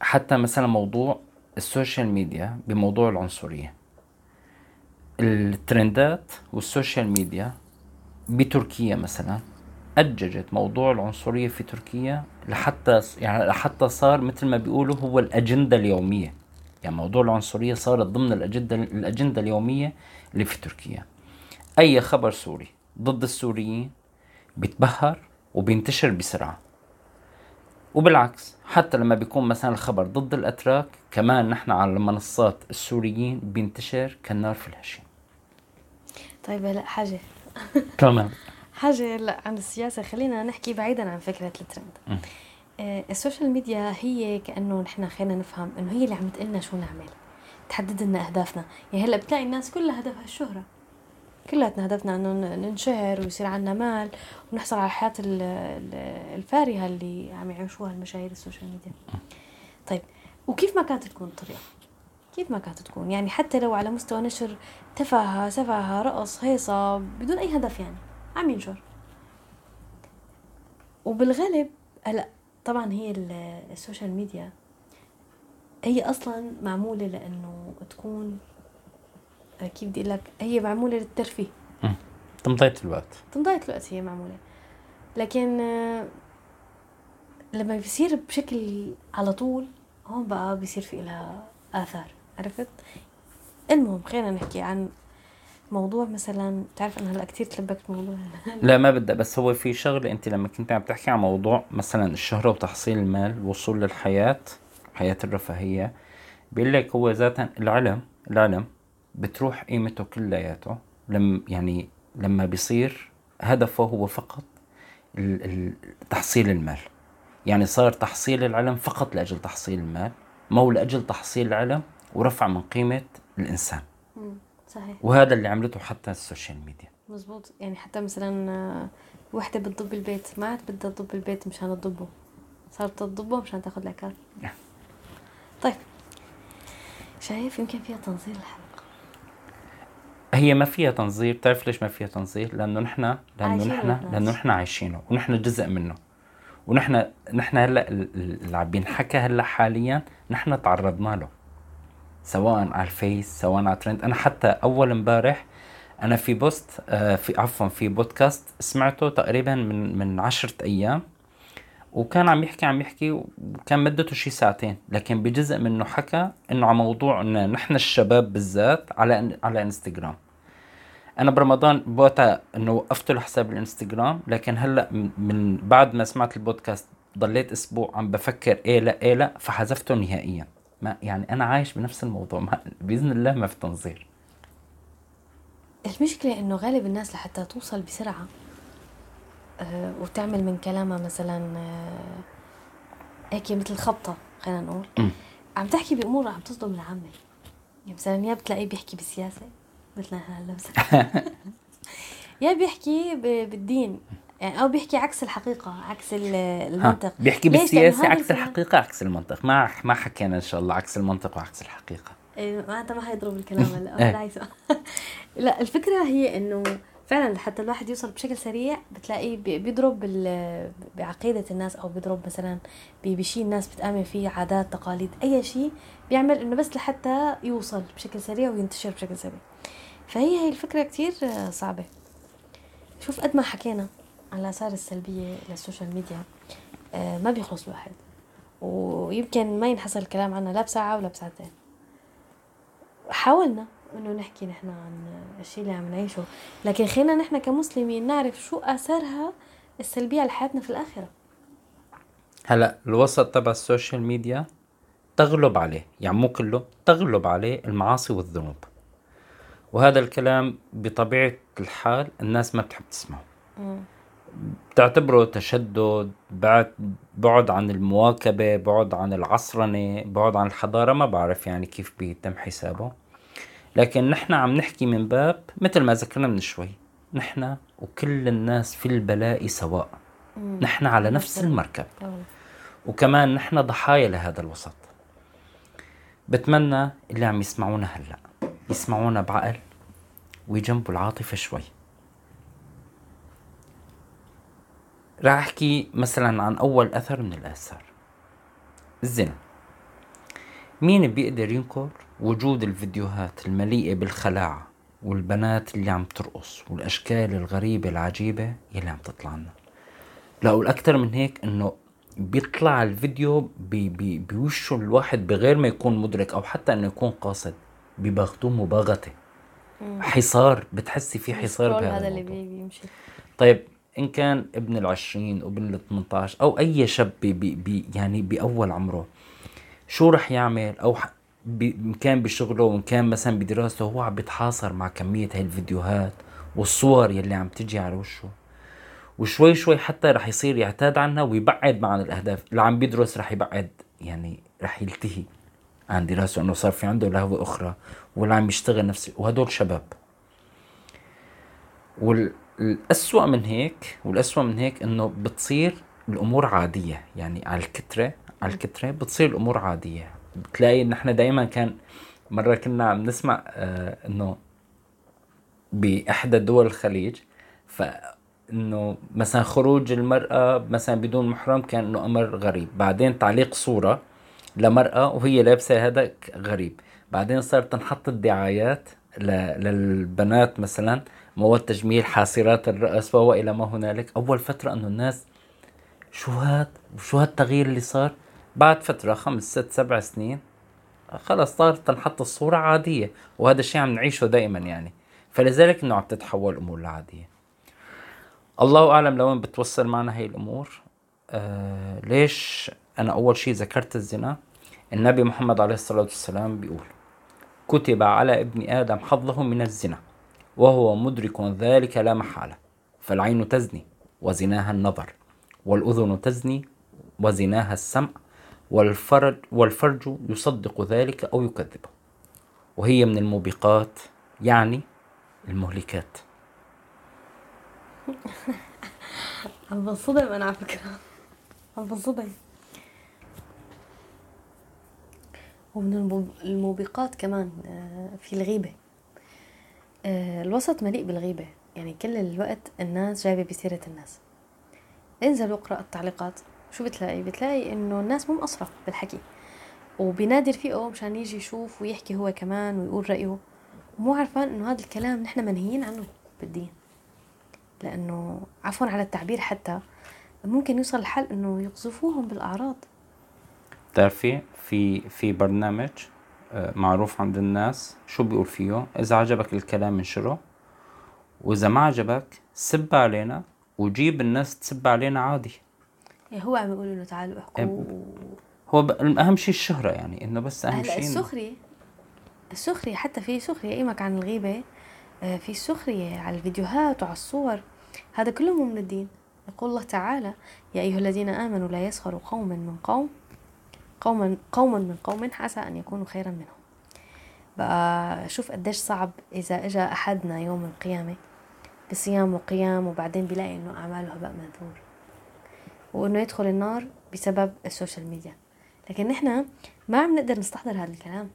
حتى مثلا موضوع ال social media بموضوع العنصرية. الترندات وال social media بتركيا مثلا أججت موضوع العنصرية في تركيا لحتى يعني لحتى صار مثل ما بيقولوا هو الأجندة اليومية. يعني موضوع العنصرية صارت ضمن الأجندة الأجندة اليومية اللي في تركيا. أي خبر سوري ضد السوريين بيتبهر وبينتشر بسرعة. وبالعكس حتى لما بيكون مثلا الخبر ضد الأتراك كمان نحن على المنصات السوريين بينتشر كالنار في الهشيم طيب هلا حاجة. تمام. حاجة هلا عن السياسة. خلينا نحكي بعيدا عن فكرة الترند. آه ال social media هي كأنه نحن خلينا نفهم إنه هي اللي عم تقلنا شو نعمل. تحدد لنا أهدافنا. يعني هلأ بتلاقي الناس كلها هدفها الشهرة. كلها هدفنا إنه ننشهر ويصير عنا مال ونحصل على الحياة الفارهة اللي عم يعيشوها المشاهير ال social media. طيب وكيف ما كانت تكون الطريقة؟ كيف ما كانت تكون؟ يعني حتى لو على مستوى نشر تفاهة سفاهة رقص هيصة بدون أي هدف يعني. عم ينشر وبالغالب هلا طبعا هي ال social media هي أصلا معمولة لأنه تكون كيف بدي لك هي معمولة للترفيه. تمضية الوقت. تمضية الوقت هي معمولة. لكن لما بيصير بشكل على طول هون بقى بيصير في لها آثار عرفت؟ المهم خلينا نحكي عن موضوع مثلا تعرف أنا هلأ كثير تلبكت موضوع لا ما بدي بس هو في شغله أنت لما كنت عم تحكي عن موضوع مثلا الشهرة وتحصيل المال الوصول للحياة حياة الرفاهية بيقول لك هو ذاتا العلم العلم بتروح قيمته كلياته. لما يعني لما بيصير هدفه هو فقط تحصيل المال. يعني صار تحصيل العلم فقط لأجل تحصيل المال ما هو لأجل تحصيل العلم ورفع من قيمة الإنسان. صحيح. وهذا اللي عملته حتى ال social media. مزبوط يعني حتى مثلا آه، وحدة بتضب البيت. ما عاد بدها تضب البيت مشان تضبه. صارت تضبه مشان تاخذ العكار طيب. شايف يمكن فيها تنظير الحلقة. هي ما فيها تنظير. بتعرف ليش ما فيها تنظير؟ لأنه نحن لأنه نحن لأنه نحن عايشينه ونحن جزء منه. ونحن نحن هلأ اللي عم بينحكى هلأ حاليا نحن تعرضنا له. سواء على الفيس سواء على ترند. أنا حتى أول امبارح أنا في post آه في عفوا في بودكاست سمعته تقريبا من من عشرة أيام وكان عم يحكي عم يحكي وكان مدته شي ساعتين. لكن بجزء منه حكى إنه على موضوع انه نحن الشباب بالذات على على إنستغرام. أنا برمضان بوقتها إنه وقفت له حساب الإنستغرام لكن هلأ من بعد ما سمعت البودكاست ضليت أسبوع عم بفكر إيه لأ إيه لأ فحذفته نهائيا. ما يعني أنا عايش بنفس الموضوع. ما بإذن الله ما في تنظير. المشكلة إنه غالب الناس لحتى توصل بسرعة آه وتعمل من كلامها مثلا آه هيك مثل خبطة خلينا نقول. م. عم تحكي بامور عم تصدم العامة. يعني مثلا يا بتلاقيه بيحكي بالسياسة مثل هلا. يا بيحكي بالدين. يعني أو بيحكي عكس الحقيقة عكس المنطق. بيحكي بالسياسة عكس الحقيقة عكس المنطق. ما ما حكينا إن شاء الله عكس المنطق وعكس الحقيقة. إيه معناتها ما حيضرب الكلام هلا. إيه. لا الفكرة هي إنه فعلا حتى الواحد يوصل بشكل سريع بتلاقيه بيضرب بعقيدة الناس أو بيضرب مثلا بشيء الناس بتآمن فيه عادات تقاليد أي شيء بيعمل إنه بس لحتى يوصل بشكل سريع وينتشر بشكل سريع. فهي هي الفكرة كتير صعبة. شوف قد ما حكينا. على الآثار السلبية للسوشيال ميديا آه ما بيخلص الواحد. ويمكن ما ينحصر الكلام عنها لا بساعة ولا بساعتين. حاولنا إنه نحكي نحن عن الشيء اللي عم نعيشه لكن خلينا نحن كمسلمين نعرف شو آثارها السلبية على حياتنا في الآخرة. هلا الوسط تبع السوشيال ميديا تغلب عليه يعني مو كله تغلب عليه المعاصي والذنوب. وهذا الكلام بطبيعة الحال الناس ما بتحب تسمعه. بتعتبره تشدد بعد بعد عن المواكبة بعد عن العصرنة بعد عن الحضارة ما بعرف يعني كيف بيتم حسابه. لكن نحن عم نحكي من باب مثل ما ذكرنا من شوي نحن وكل الناس في البلاء سواء. نحن على نفس المركب. وكمان نحن ضحايا لهذا الوسط. بتمنى اللي عم يسمعونا هلأ يسمعونا بعقل ويجنبوا العاطفة شوي. راح أحكي مثلا عن أول أثر من الاثار الزنا. مين بيقدر ينكر وجود الفيديوهات المليئة بالخلاعة والبنات اللي عم ترقص والأشكال الغريبة العجيبة يلي عم تطلع لنا؟ لا والاكثر من هيك إنه بيطلع الفيديو بي بي بوشه الواحد بغير ما يكون مدرك أو حتى إنه يكون قاصد بباغتوه مباغتة. حصار. بتحسي في حصار بهذا هذا اللي بيمشي. طيب إن كان ابن العشرين وابن ال 18 أو أي شاب بي بي يعني بأول عمره شو رح يعمل؟ أو إن كان بشغله وإن كان مثلا بدراسته هو عم بيتحاصر مع كمية هاي الفيديوهات والصور يلي عم تجي على وشه. وشوي شوي حتى رح يصير يعتاد عنها ويبعد عن الأهداف. اللي عم بيدرس رح يبعد يعني رح يلتهي عن دراسته إنه صار في عنده لهوة أخرى واللي عم يشتغل نفسه وهدول شباب. والأسوأ من هيك والأسوأ من هيك إنه بتصير الأمور عادية. يعني على الكترة على الكترة بتصير الأمور عادية. بتلاقي إن إحنا دايما كان مرة كنا عم نسمع آه إنه بإحدى دول الخليج فإنه مثلا خروج المرأة مثلا بدون محرم كان إنه أمر غريب. بعدين تعليق صورة لمرأة وهي لابسة هذا غريب. بعدين صارت تنحط الدعايات للبنات مثلا مواد تجميل حاسرات الرأس وهو إلى ما هنالك. أول فترة أنه الناس شو هاد وشو هالتغيير اللي صار بعد فترة خمس ست سبع سنين خلص صارت تنحط الصورة عادية وهذا الشيء عم نعيشه دائما يعني. فلذلك إنه عم تتحول الأمور لعادية. الله أعلم لوين بتوصل معنا هي الأمور. آه ليش أنا أول شيء ذكرت الزنا؟ النبي محمد عليه الصلاة والسلام بيقول كتب على ابن آدم حظه من الزنا. وهو مدرك ذلك لا محالة فالعين تزني وزناها النظر والأذن تزني وزناها السمع والفرج, والفرج يصدق ذلك أو يكذبه وهي من الموبقات يعني المهلكات. عم بنصدم أنا على فكرة. عم بنصدم ومن الموب- الموبقات كمان آه، في الغيبة. الوسط مليء بالغيبة. يعني كل الوقت الناس جايبة بسيرة الناس. انزل واقرأ التعليقات. شو بتلاقي؟ بتلاقي إنه الناس مو مقصرة بالحكي. وبينادي رفيقه مشان يجي يشوف ويحكي هو كمان ويقول رأيه. ومو عارفان إنه هذا الكلام نحن منهيين عنه بالدين. لأنه عفوا على التعبير حتى ممكن يوصل الحل إنه يقذفوهم بالأعراض. بتعرفي في في برنامج آه، معروف عند الناس شو بيقول فيه؟ إذا عجبك الكلام انشره وإذا ما عجبك سب علينا وجيب الناس تسب علينا عادي. يعني هو عم يقول له تعالوا احكوا. أب- هو أهم شيء الشهرة يعني إنه بس أهم هلا شيء السخرية السخرية حتى في سخرية قيمك عن الغيبة آه، في سخرية على الفيديوهات وعلى الصور. هذا كله مو من الدين يقول الله تعالى يا أيها الذين آمنوا لا يسخروا قوم من قوم قوما قوما من قوم عسى أن يكونوا خيرا منهم. بقى شوف قديش صعب إذا إجا أحدنا يوم القيامة بصيام وقيام وبعدين بيلاقي إنه أعماله هباء منثور وإنه يدخل النار بسبب السوشيال ميديا. لكن نحن ما عم نقدر نستحضر هذا الكلام.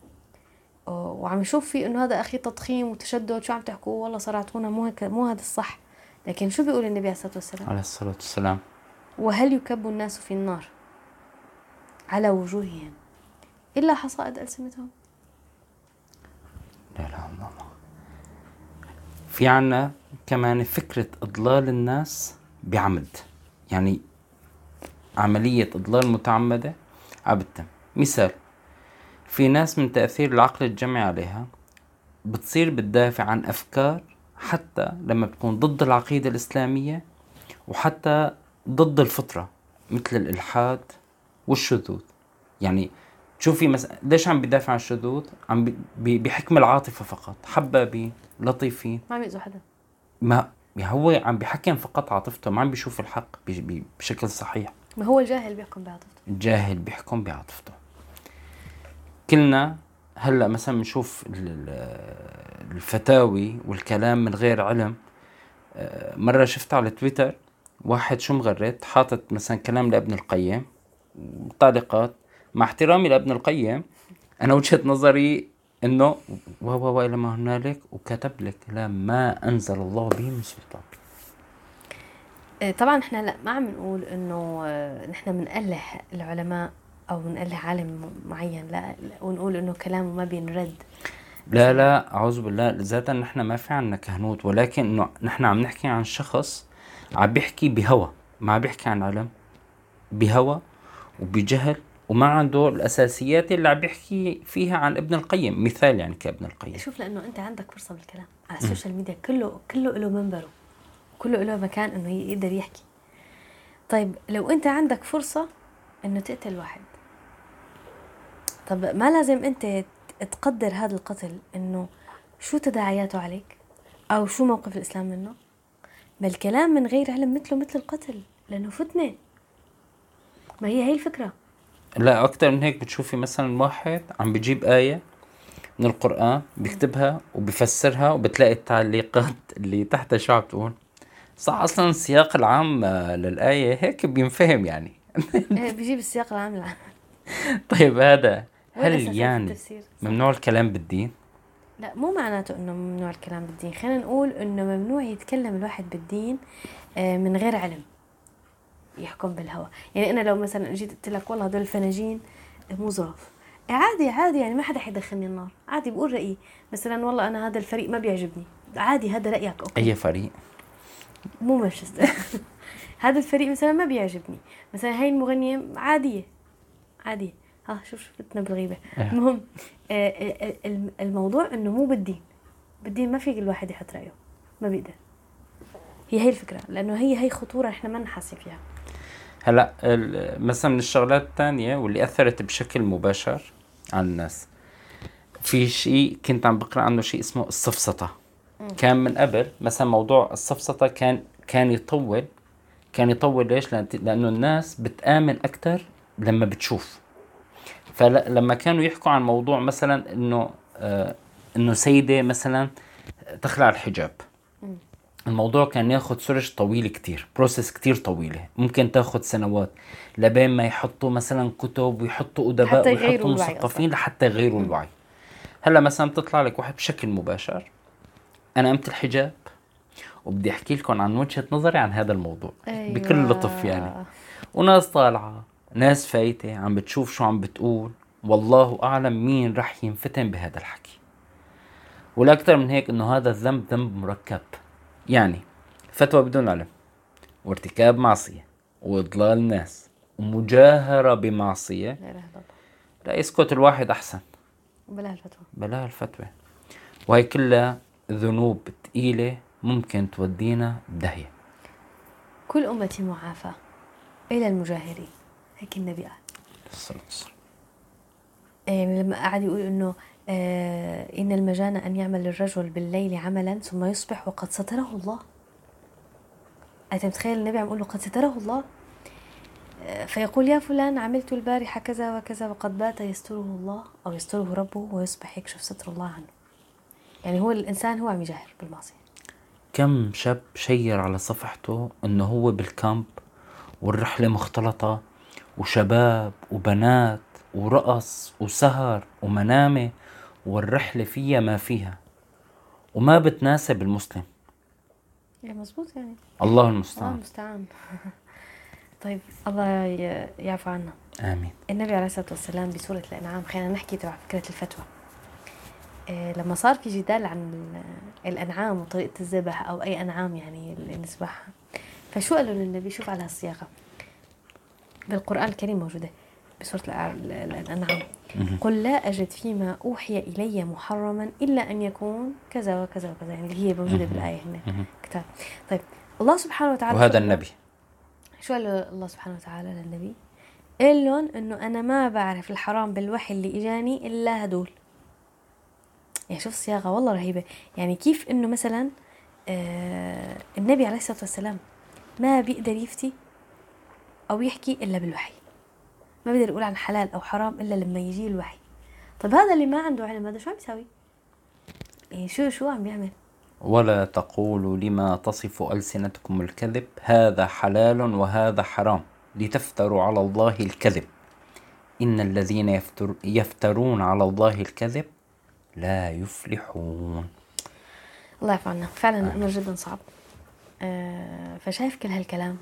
وعم نشوف فيه إنه هذا أخي تضخيم وتشدد شو عم تحكوا؟ والله صرعتونا مو هيك مو هذا الصح. لكن شو بيقول النبي عليه الصلاة والسلام؟ عليه الصلاة والسلام. وهل يكب الناس في النار؟ على وجوههم إلا حصائد ألسنتهم. لا لا الله. في عنا كمان فكرة إضلال الناس بعمد. يعني عملية إضلال متعمدة. عبتم مثال في ناس من تأثير العقل الجمعي عليها بتصير بتدافع عن أفكار حتى لما بتكون ضد العقيدة الإسلامية وحتى ضد الفطرة مثل الإلحاد والشذوذ. يعني شوفي مثلا ليش عم بيدافع عن الشذوذ؟ عم بحكم العاطفة فقط. حبابين لطيفين. ما عم يأذوا حدا. ما يعني هو عم بيحكم فقط عاطفته ما عم بيشوف الحق بي- بي- بشكل صحيح. ما هو الجاهل بيحكم بعاطفته. الجاهل بيحكم بعاطفته. كلنا هلأ مثلا بنشوف ال- ال- الفتاوي والكلام من غير علم. آه، مرة شفت على تويتر واحد شو مغرد؟ حاطط مثلا كلام لابن القيم. تعليقات مع احترامي لابن القيم أنا وجهة نظري إنه و و إلى ما هنالك وكتب لك لا ما أنزل الله به من سلطان. آه، طبعا إحنا لا ما عم نقول إنه آه، نحن بنأله العلماء أو بنأله عالم معين لا, ونقول إنه كلامه ما بينرد. لا لا أعوذ بالله ذاتا نحن ما في عنا كهنوت ولكن إنه نحن عم نحكي عن شخص عم بيحكي بهوى ما عم بيحكي عن علم بهوى. وبجهل وما عنده الأساسيات اللي عم بيحكي فيها عن ابن القيم. مثال يعني كابن القيم. شوف لأنه أنت عندك فرصة بالكلام على السوشيال ميديا. كله كله له منبره. كله له مكان إنه يقدر يحكي. طيب لو أنت عندك فرصة إنه تقتل واحد طب ما لازم أنت تقدر هذا القتل إنه شو تداعياته عليك أو شو موقف الإسلام منه؟ بل كلام من غير علم مثله مثل القتل لأنه فتنة. ما هي هي الفكرة. لا أكتر من هيك بتشوفي مثلا واحد عم بجيب آية من القرآن بيكتبها وبيفسرها وبتلاقي التعليقات اللي تحتها شو عم تقول. صح أصلا السياق العام للآية هيك بينفهم يعني. إيه، بيجيب السياق العام العام طيب هذا هل يعني. ممنوع الكلام بالدين؟ لا مو معناته إنه ممنوع الكلام بالدين. خلينا نقول إنه ممنوع يتكلم الواحد بالدين آه، من غير علم. يحكم بالهوى يعني أنا لو مثلا جيت قلت لك والله هدول الفناجين مو ظراف آه، عادي عادي يعني ما حدا حيدخلني النار. عادي بقول رأيي. مثلا والله أنا هذا الفريق ما بيعجبني. عادي هذا رأيك أوكي. أي فريق؟ مو مانشستر. هذا الفريق مثلا ما بيعجبني. مثلا هاي المغنية عادية. عادية. ها شوف شو فتنا بالغيبة. إيه. المهم آه، آه، الم- الموضوع إنه مو بالدين. بالدين ما فيك الواحد يحط رأيه. ما بيقدر. هي هي الفكرة. لأنه هي هي خطورة إحنا ما نحاسب فيها. هلا مثلا من الشغلات الثانية واللي أثرت بشكل مباشر على الناس في شيء كنت عم بقرأ عنه شيء اسمه السفسطة كان من قبل مثلا موضوع السفسطة كان كان يطول كان يطول ليش؟ لأنه الناس بتآمن أكثر لما بتشوف. فلما كانوا يحكوا عن موضوع مثلا إنه آه إنه سيدة مثلا تخلع الحجاب. الموضوع كان ياخد سرج طويل كتير بروسيس كتير طويلة. ممكن تاخد سنوات لبين ما يحطوا مثلا كتب ويحطوا يغيروا ويحطوا مثقفين لحتى يغيروا الوعي. هلأ مثلا بتطلع لك واحد بشكل مباشر. أنا قمت الحجاب وبدي أحكي لكم عن وجهة نظري عن هذا الموضوع أيوة. بكل لطف يعني. وناس طالعة ناس فايتة عم بتشوف شو عم بتقول. والله أعلم مين رح ينفتن بهذا الحكي. والأكثر من هيك إنه هذا الذنب ذنب مركب. يعني فتوى بدون علم وارتكاب معصية وإضلال الناس ومجاهرة بمعصية. لا يسكت الواحد أحسن. بلا الفتوى. بلا الفتوى. وهي كلها ذنوب تقيلة ممكن تودينا بداهية كل أمتي معافى إلى المجاهرين هيك النبي قال. الصلاة والسلام. يعني لما قعد يقول إنه آه إن المجان أن يعمل الرجل بالليل عملا ثم يصبح وقد ستره الله. أنت متخيل النبي عم يقول له قد ستره الله؟ آه فيقول يا فلان عملت البارحة كذا وكذا وقد بات يستره الله أو يستره ربه ويصبح يكشف ستر الله عنه. يعني هو الإنسان هو عم يجاهر بالمعصية. كم شاب share على صفحته إنه هو بال camp والرحلة مختلطة وشباب وبنات ورقص وسهر ومنامة والرحلة فيها ما فيها. وما بتناسب المسلم. مزبوط يعني. الله الله المستعان. المستعان. طيب الله يعفو عنا. آمين. النبي عليه الصلاة والسلام بسورة الأنعام خلينا نحكي تبع فكرة الفتوى. آه، لما صار في جدال عن ال- الأنعام وطريقة الذبح أو أي أنعام يعني اللي نذبحها فشو قالوا للنبي؟ شوف على الصياغة. بالقرآن الكريم موجودة. بسورة الأنعام. قل لا أجد فيما أوحي إلي محرما إلا أن يكون كذا وكذا وكذا. يعني اللي هي موجودة بالآية هنا. كتاب. طيب. الله سبحانه وتعالى وهذا؟ النبي. شو قال له الله سبحانه وتعالى للنبي؟ قال لهم إنه أنا ما بعرف الحرام بالوحي اللي إجاني إلا هدول. يعني شوف الصياغه والله رهيبة، يعني كيف إنه مثلا آه النبي عليه الصلاة والسلام ما بيقدر يفتي أو يحكي إلا بالوحي. ما بيقدر يقول عن حلال أو حرام إلا لما يجي الوحي. طب هذا اللي ما عنده علم هذا شو عم يساوي؟ يعني شو شو عم بيعمل؟ ولا تقولوا لما تصف ألسنتكم الكذب هذا حلال وهذا حرام. لتفتروا على الله الكذب. إن الذين يفتر يفترون على الله الكذب لا يفلحون. الله يعفو عنا. فعلا الامر جدا صعب. آه فشايف كل هالكلام؟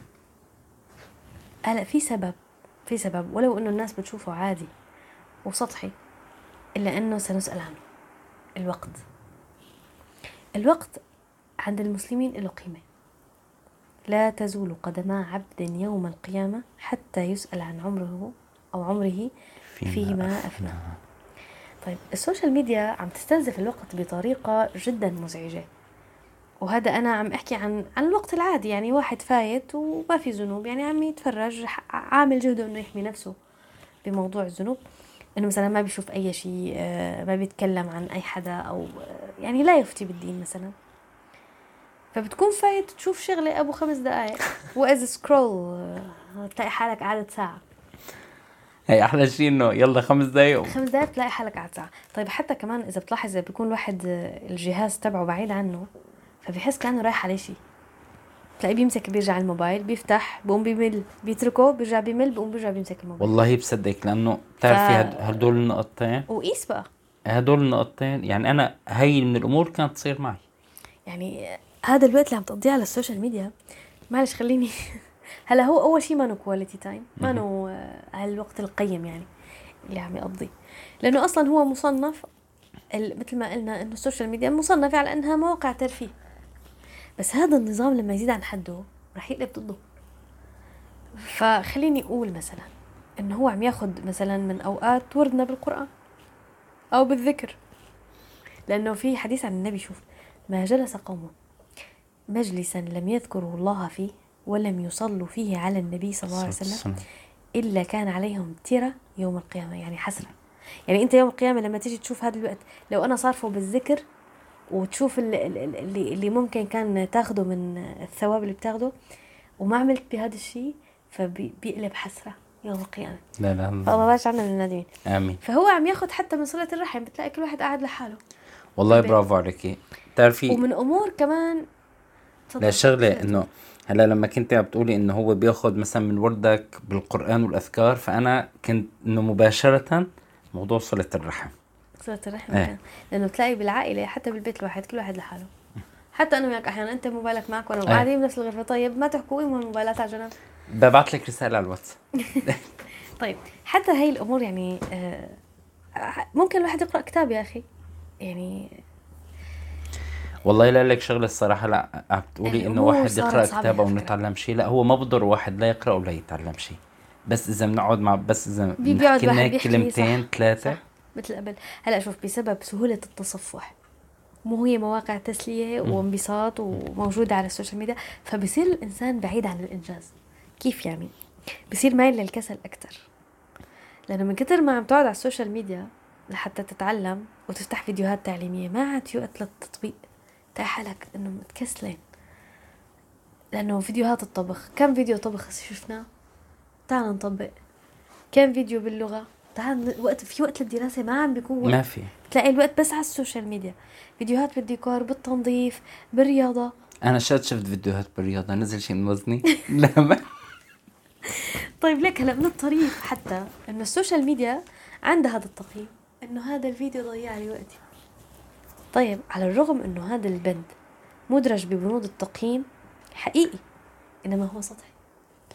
هلا في سبب. في سبب ولو إنه الناس بتشوفه عادي وسطحي إلا إنه سنسأل عنه. الوقت. الوقت عند المسلمين له قيمة. لا تزول قدما عبد يوم القيامة حتى يسأل عن عمره أو عمره فيما افناه طيب السوشيال ميديا عم تستنزف الوقت بطريقة جدا مزعجة. وهذا أنا عم أحكي عن عن الوقت العادي يعني واحد فايت وما في ذنوب يعني عم يتفرج عامل جهده إنه يحمي نفسه بموضوع الذنوب. إنه مثلا ما بيشوف أي شيء آه، ما بيتكلم عن أي حدا أو آه، يعني لا يفتي بالدين مثلا. فبتكون فايت تشوف شغلة أبو خمس دقايق وإذا scroll آه، تلاقي حالك قعدت ساعة. هي أحلى شيء إنه يلا خمس دقايق خمس دقايق بتلاقي حالك قاعد ساعة. طيب حتى كمان إذا بتلاحظ إذا بيكون الواحد الجهاز تبعه بعيد عنه فبيحس كأنه رايح عليه شيء. تلاقيه بيمسك بيرجع الموبايل بيفتح بقوم بيمل بيتركه بيرجع بيمل بقوم بيرجع بيمسك الموبايل. والله بصدق لأنه بتعرفي ف- هد- هدول النقطتين؟ وقيس بقى. هدول النقطتين يعني أنا هي من الأمور كانت تصير معي. يعني هذا الوقت اللي عم تقضيه على السوشيال ميديا معلش خليني هلا هو أول شيء ما نو quality time ما نو آه، هالوقت القيم يعني اللي عم يقضيه. لأنه أصلا هو مصنف مثل ما قلنا إنه السوشيال ميديا مصنفة على إنها مواقع ترفيه. بس هذا النظام لما يزيد عن حده رح يقلب ضده. فخليني أقول مثلا إنه هو عم ياخد مثلا من أوقات وردنا بالقرآن أو بالذكر. لأنه في حديث عن النبي شوف ما جلس قوم مجلسا لم يذكروا الله فيه ولم يصلوا فيه على النبي صلى الله عليه وسلم. إلا كان عليهم تيرة يوم القيامة يعني حسرة. يعني أنت يوم القيامة لما تيجي تشوف هذا الوقت لو أنا صارفه بالذكر وتشوف ال- ال- ال- اللي اللي ممكن كان تاخده من الثواب اللي بتاخده. وما عملت بهذا الشيء فبيقلب حسرة يوم القيامة. لا لا فالله لا باش عنا من النادمين. آمين. فهو عم ياخد حتى من صلة الرحم. بتلاقي كل واحد قاعد لحاله. والله. برافو عليكي. بتعرفي ومن أمور كمان. لا شغلة إنه هلأ لما كنت عم بتقولي إنه هو بياخد مثلا من وردك بالقرآن والأذكار فأنا كنت إنه مباشرة موضوع صلة الرحم. صلة الرحم إيه. كان لأنه تلاقي بالعائلة حتى بالبيت الواحد كل واحد لحاله. حتى أنا وياك أحيانا أنت موبايلك معك وأنا إيه. قاعدين بنفس الغرفة. طيب ما تحكوا قيموا الموبايلات على جنب. ببعث لك رسالة على الواتس. طيب حتى هي الأمور يعني آه، ممكن الواحد يقرأ كتاب يا أخي. يعني والله لا لك شغلة الصراحة لا عم تقولي إنه الأمور واحد صعبة كتاب أو. نتعلم شيء لا هو ما بضر واحد لا يقرأ ولا يتعلم شيء. بس إذا بنقعد مع بس إذا بنحكي لنا كلمتين صح. مثل قبل. هلا شوف بسبب سهولة التصفح. مو هي مواقع تسلية وانبساط وموجودة على السوشيال ميديا فبصير الإنسان بعيد عن الإنجاز. كيف يعني؟ بصير مايل للكسل أكتر. لأنه من كتر ما عم تقعد على السوشيال ميديا لحتى تتعلم وتفتح فيديوهات تعليمية ما عاد في وقت للتطبيق. تلاقي حالك إنه متكسلين. لأنه فيديوهات الطبخ كم فيديو طبخ شفناه؟ تعال نطبق. كم فيديو باللغة؟ تعال ن- وقت في وقت للدراسة ما عم بيكون وقت. ما في. تلاقي الوقت بس على السوشيال ميديا. فيديوهات بالديكور بالتنظيف بالرياضة. أنا شاد شفت فيديوهات بالرياضة نزل شيء من وزني. لا ما. طيب ليك هلا من الطريف حتى إنه ال social media عندها هذا التقييم إنه هذا الفيديو ضيع لي وقتي. طيب على الرغم إنه هذا البند مدرج ببنود التقييم حقيقي إنما هو سطحي.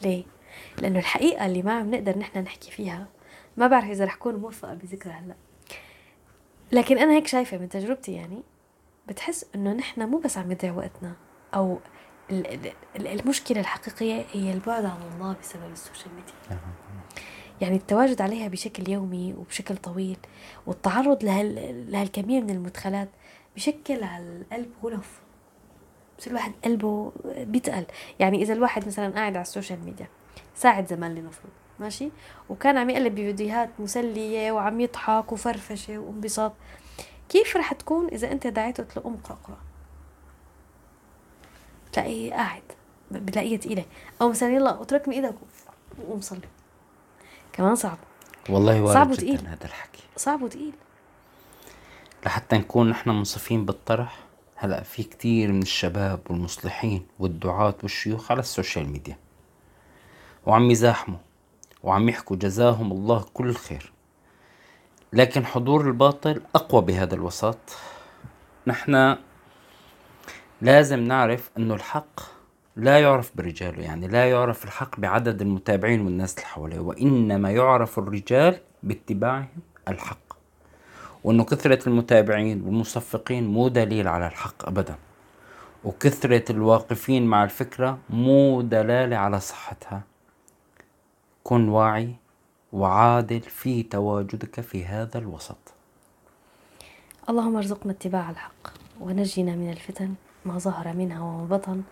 ليه؟ لأنه الحقيقة اللي ما عم نقدر نحن نحكي فيها ما بعرف إذا رح كون موفقة بذكرها هلأ. لكن أنا هيك شايفة من تجربتي يعني بتحس إنه نحن مو بس عم نضيع وقتنا أو ال- ال- ال- المشكلة الحقيقية هي البعد عن الله بسبب ال social media. يعني التواجد عليها بشكل يومي وبشكل طويل والتعرض لهال... لهالكمية من المدخلات بشكل على القلب غلف. بس الواحد قلبه بيتقل. يعني إذا الواحد مثلا قاعد على ال social media ساعة زمان لنفرض ماشي؟ وكان عم يقلب بفيديوهات مسلية وعم يضحك وفرفشة وانبساط. كيف رح تكون إذا أنت دعيته قلت له قوم اقرأ قرآن؟ بتلاقيه قاعد بتلاقيه تقيلة. أو مثلا يلا اترك من إيدك وقوم صلي. كمان صعب. والله وارد صعب وتقيل. هذا الحكي. صعب وتقيل. لحتى نكون نحن منصفين بالطرح هلأ في كتير من الشباب والمصلحين والدعاة والشيوخ على ال social media. وعم يزاحموا. وعم يحكوا جزاهم الله كل الخير لكن حضور الباطل أقوى بهذا الوسط نحن لازم نعرف أنه الحق لا يعرف برجاله يعني لا يعرف الحق بعدد المتابعين والناس اللي حواليه وإنما يعرف الرجال باتباعهم الحق. وأنه كثرة المتابعين والمصفقين مو دليل على الحق أبدا. وكثرة الواقفين مع الفكرة مو دلالة على صحتها. كن واعي وعادل في تواجدك في هذا الوسط. اللهم ارزقنا اتباع الحق ونجنا من الفتن ما ظهر منها وما بطن.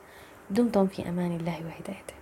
دمتم في أمان الله وهدايته.